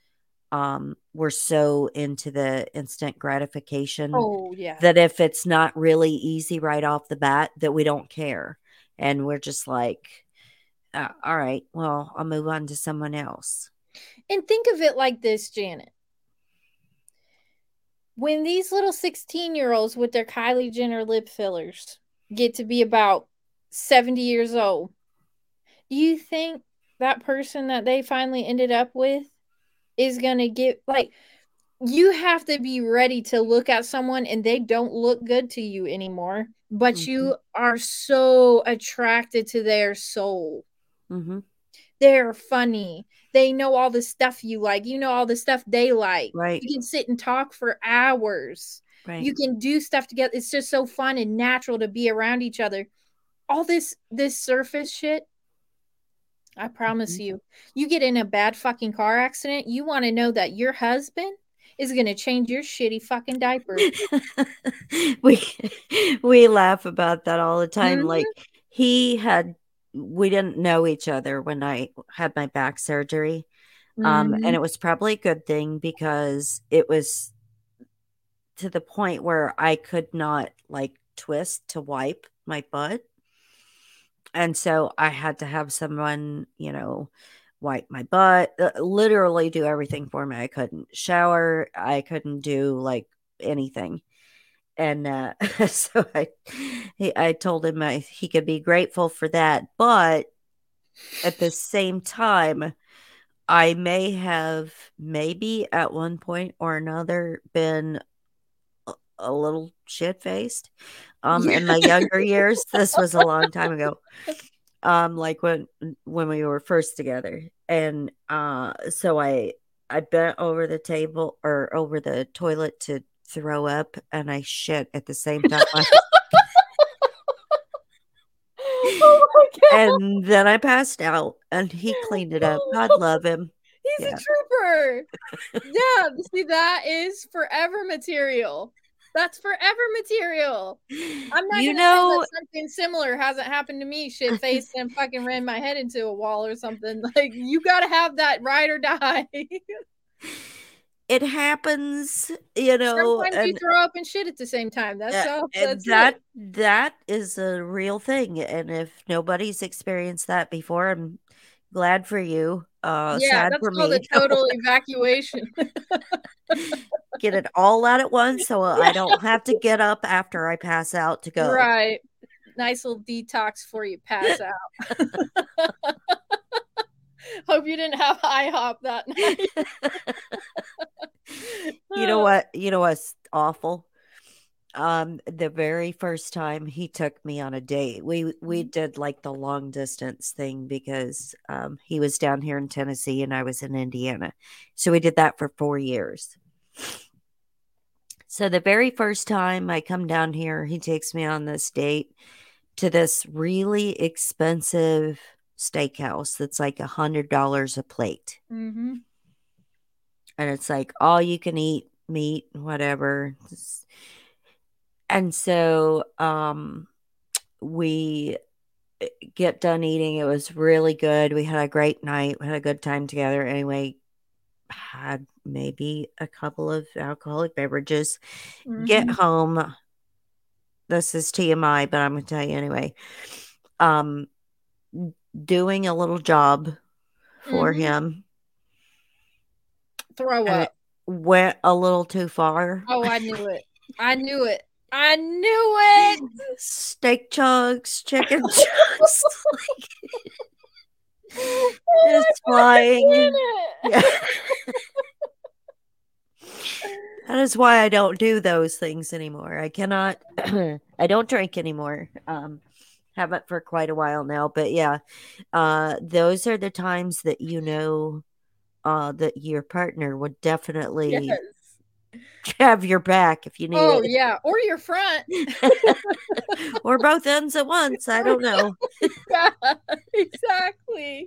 um we're so into the instant gratification Oh yeah, that if it's not really easy right off the bat that we don't care and we're just like uh, all right well i'll move on to someone else and think of it like this, Janet. When these little sixteen-year-olds with their Kylie Jenner lip fillers get to be about seventy years old, do you think that person that they finally ended up with is gonna get like you have to be ready to look at someone and they don't look good to you anymore but Mhm. you are so attracted to their soul. Hmm they're funny. They know all the stuff you like. You know all the stuff they like. Right. you can sit and talk for hours. Right. You can do stuff together. It's just so fun and natural to be around each other. All this this surface shit i promise Mhm. you you get in a bad fucking car accident you want to know that your husband is going to change your shitty fucking diaper we we laugh about that all the time Mhm. like he had we didn't know each other when i had my back surgery Um, Mhm. and it was probably a good thing because it was to the point where I could not like twist to wipe my butt. And so I had to have someone, you know, wipe my butt, uh, literally do everything for me. I couldn't shower, I couldn't do like anything. And uh, so I, I told him I, he could be grateful for that, but at the same time, I may have maybe at one point or another been a, a little shit faced. Um, in my younger years, this was a long time ago. Um, like when when we were first together, and uh, so I I bent over the table or over the toilet to throw up, and I shit at the same time. oh and then I passed out, and he cleaned it up. God love him. He's Yeah. a trooper. yeah, see, that is forever material. That's forever material. I'm not you know, say that something similar hasn't happened to me, shit faced and fucking ran my head into a wall or something. Like you gotta have that ride or die. it happens. You know, Sometimes you throw up and shit at the same time. That's Uh, all that's that it. that is a real thing and if nobody's experienced that before i'm glad for you uh Yeah, sad that's for called me a total evacuation. get it all out at once so i don't have to get up after i pass out to go Right. Nice little detox before you pass out. Hope you didn't have IHOP that night. you know what you know what's awful um the very first time he took me on a date we we Mhm. did like the long distance thing because um he was down here in tennessee and i was in indiana. So we did that for four years. So the very first time i come down here he takes me on this date to this really expensive steakhouse that's like a hundred dollars a plate. Hmm and it's like all you can eat meat whatever and so um we eh, get done eating it was really good we had a great night we had a good time together anyway had maybe a couple of alcoholic beverages get Mhm. home this is tmi but i'm gonna tell you anyway um doing a little job for Mhm. him Throw it up. went a little too far Oh, I knew it. I knew it. I knew it. steak chunks, chicken chunks, Oh, It's flying. it. Yeah. that is why I don't do those things anymore. I cannot. I don't drink anymore. Um, haven't for quite a while now, but yeah, uh, those are the times that you know, uh, that your partner would definitely Yes. have your back if you need Oh it, yeah, or your front. or both ends at once. I don't know. yeah, exactly.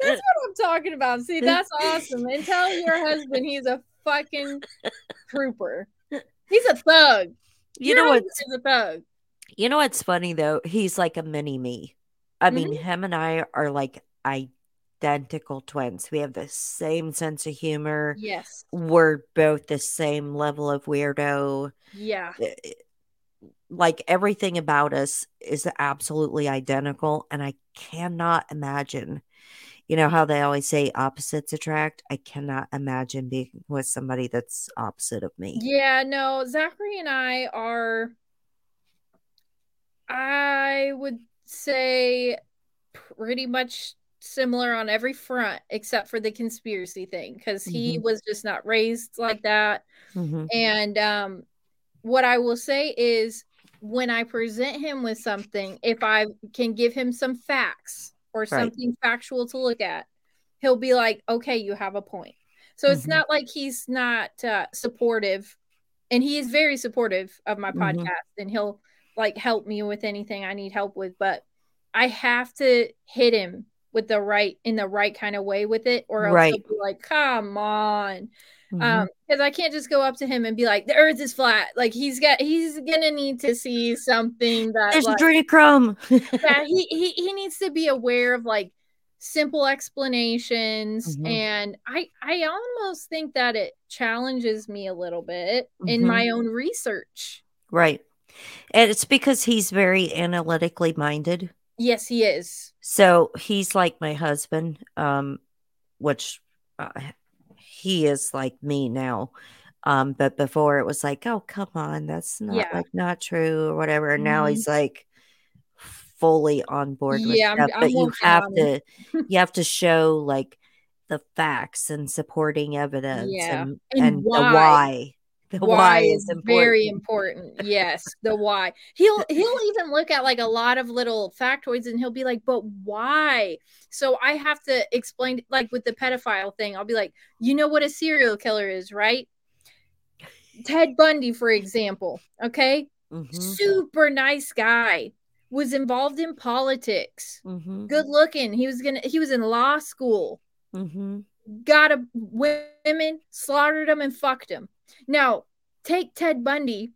That's what I'm talking about. See, that's awesome. And tell your husband he's a fucking trooper. He's a thug. You Your know what's is a thug. You know what's funny though? He's like a mini me. I mean, Mm-hmm. him and I are like identical twins. We have the same sense of humor. Yes. We're both the same level of weirdo. Yeah. Eh, Like everything about us is absolutely identical. And I cannot imagine, you know, how they always say opposites attract. I cannot imagine being with somebody that's opposite of me. Yeah, no, Zachary and I are, I would say, pretty much similar on every front except for the conspiracy thing because he Mhm. was just not raised like that. Mhm. And um, what I will say is, when I present him with something, if I can give him some facts or Right. something factual to look at, he'll be like, okay, you have a point. So it's Mhm. not like he's not uh, supportive, and he is very supportive of my Mhm. podcast, and he'll like help me with anything I need help with. But I have to hit him with the right in the right kind of way with it, or else Right. he'll be like, "Come on." Mhm. Um, because I can't just go up to him and be like, "The Earth is flat." Like he's got, he's gonna need to see something that, There's like, a adrenochrome. yeah, he he he needs to be aware of like simple explanations Mhm. and I I almost think that it challenges me a little bit in Mhm. my own research. Right. And it's because he's very analytically minded. Yes, he is. So he's like my husband, um, which uh, he is like me now. Um, but before it was like, oh, come on, that's not Yeah. like not true or whatever. And now Mhm. he's like fully on board with Yeah, I'm- stuff. I'm but you have to you have to show like the facts and supporting evidence Yeah, and, and and, the why. why. The why, is important. very important. Yes, the why. He'll he'll even look at like a lot of little factoids and he'll be like, "But why?" So I have to explain like with the pedophile thing. I'll be like, "You know what a serial killer is, right?" Ted Bundy, for example, okay? Mhm, Super nice guy. Was involved in politics. mhm, Good looking. He was gonna he was in law school. mhm, got a women, slaughtered him and fucked them. Now, take Ted Bundy,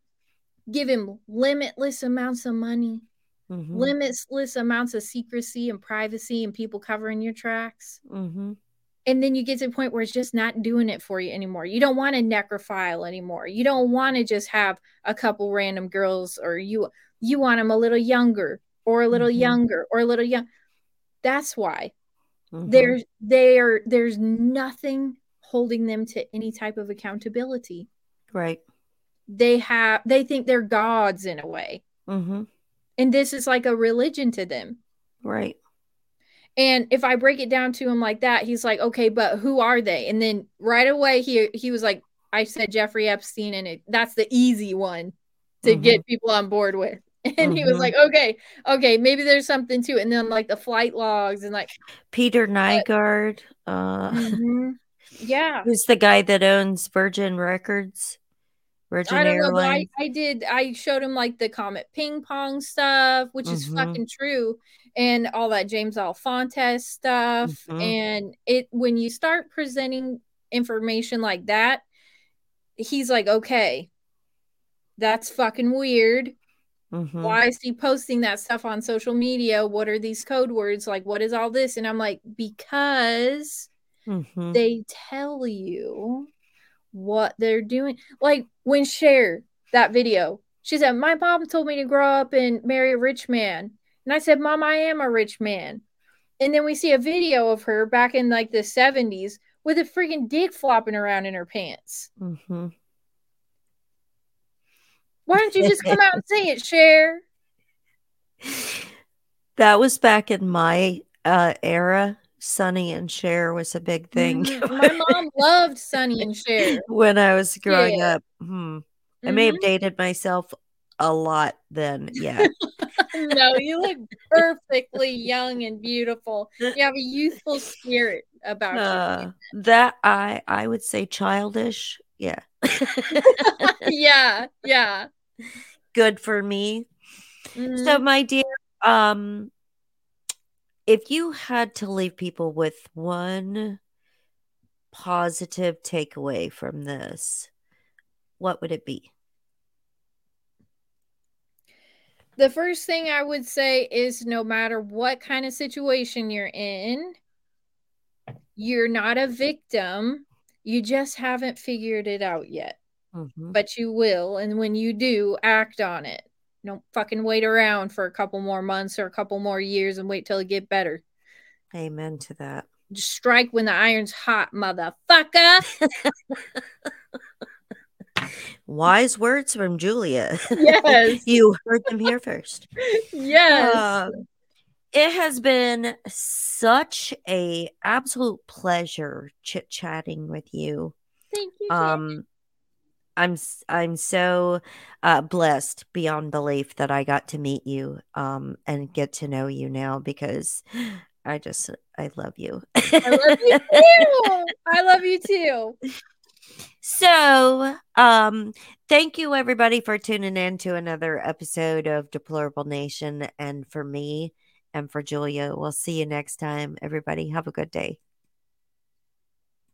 give him limitless amounts of money, mhm, limitless amounts of secrecy and privacy, and people covering your tracks. mhm. And then you get to the point where it's just not doing it for you anymore. You don't want a necrophile anymore. You don't want to just have a couple random girls, or you you want them a little younger, or a little Mhm. younger, or a little young. That's why Mhm. there's there there's nothing holding them to any type of accountability right. they have they think they're gods in a way Mhm. and this is like a religion to them Right. and if i break it down to him like that he's like okay but who are they and then right away he he was like i said jeffrey epstein and it, that's the easy one to Mhm. get people on board with and he was Mhm. like okay okay maybe there's something to it and then like the flight logs and like Peter Nygard, uh, mhm. Yeah who's the guy that owns Virgin Records, Virgin I don't know, but I, I did. I showed him like the Comet Ping Pong stuff, which is Mhm. fucking true, and all that James Alefantis stuff. Mhm. And it when you start presenting information like that, he's like, okay, that's fucking weird. Mhm. Why is he posting that stuff on social media? What are these code words? Like, what is all this? And I'm like, because Mhm. they tell you what they're doing. Like when Cher, that video, she said, My mom told me to grow up and marry a rich man. And I said, Mom, I am a rich man. And then we see a video of her back in like the 70s with a freaking dick flopping around in her pants. Mhm. Why don't you just come out and say it, Cher? That was back in my uh, era. Sonny and Cher was a big thing Mhm. My mom loved Sonny and Cher. when I was growing Yeah. up. Hmm. I may have Mhm. dated myself a lot then. Yeah. no, you look perfectly young and beautiful. You have a youthful spirit about Uh, that I I would say childish. Yeah. yeah, yeah. Good for me. So Mhm. my dear, um if you had to leave people with one positive takeaway from this, what would it be? The first thing I would say is no matter what kind of situation you're in, you're not a victim. You just haven't figured it out yet, Mhm. but you will. And when you do, act on it. Don't fucking wait around for a couple more months or a couple more years and wait till it get better. Amen to that. Just strike when the iron's hot, motherfucker. Wise words from Julia. Yes. you heard them here first. yes. Um, it has been such a absolute pleasure chit chatting with you. Thank you. Um, I'm I'm so uh, blessed beyond belief that I got to meet you um, and get to know you now because I just I love you. I love you too. I love you too. So, um, thank you everybody for tuning in to another episode of Deplorable Nation. And for me and for Julia, we'll see you next time. Everybody, have a good day.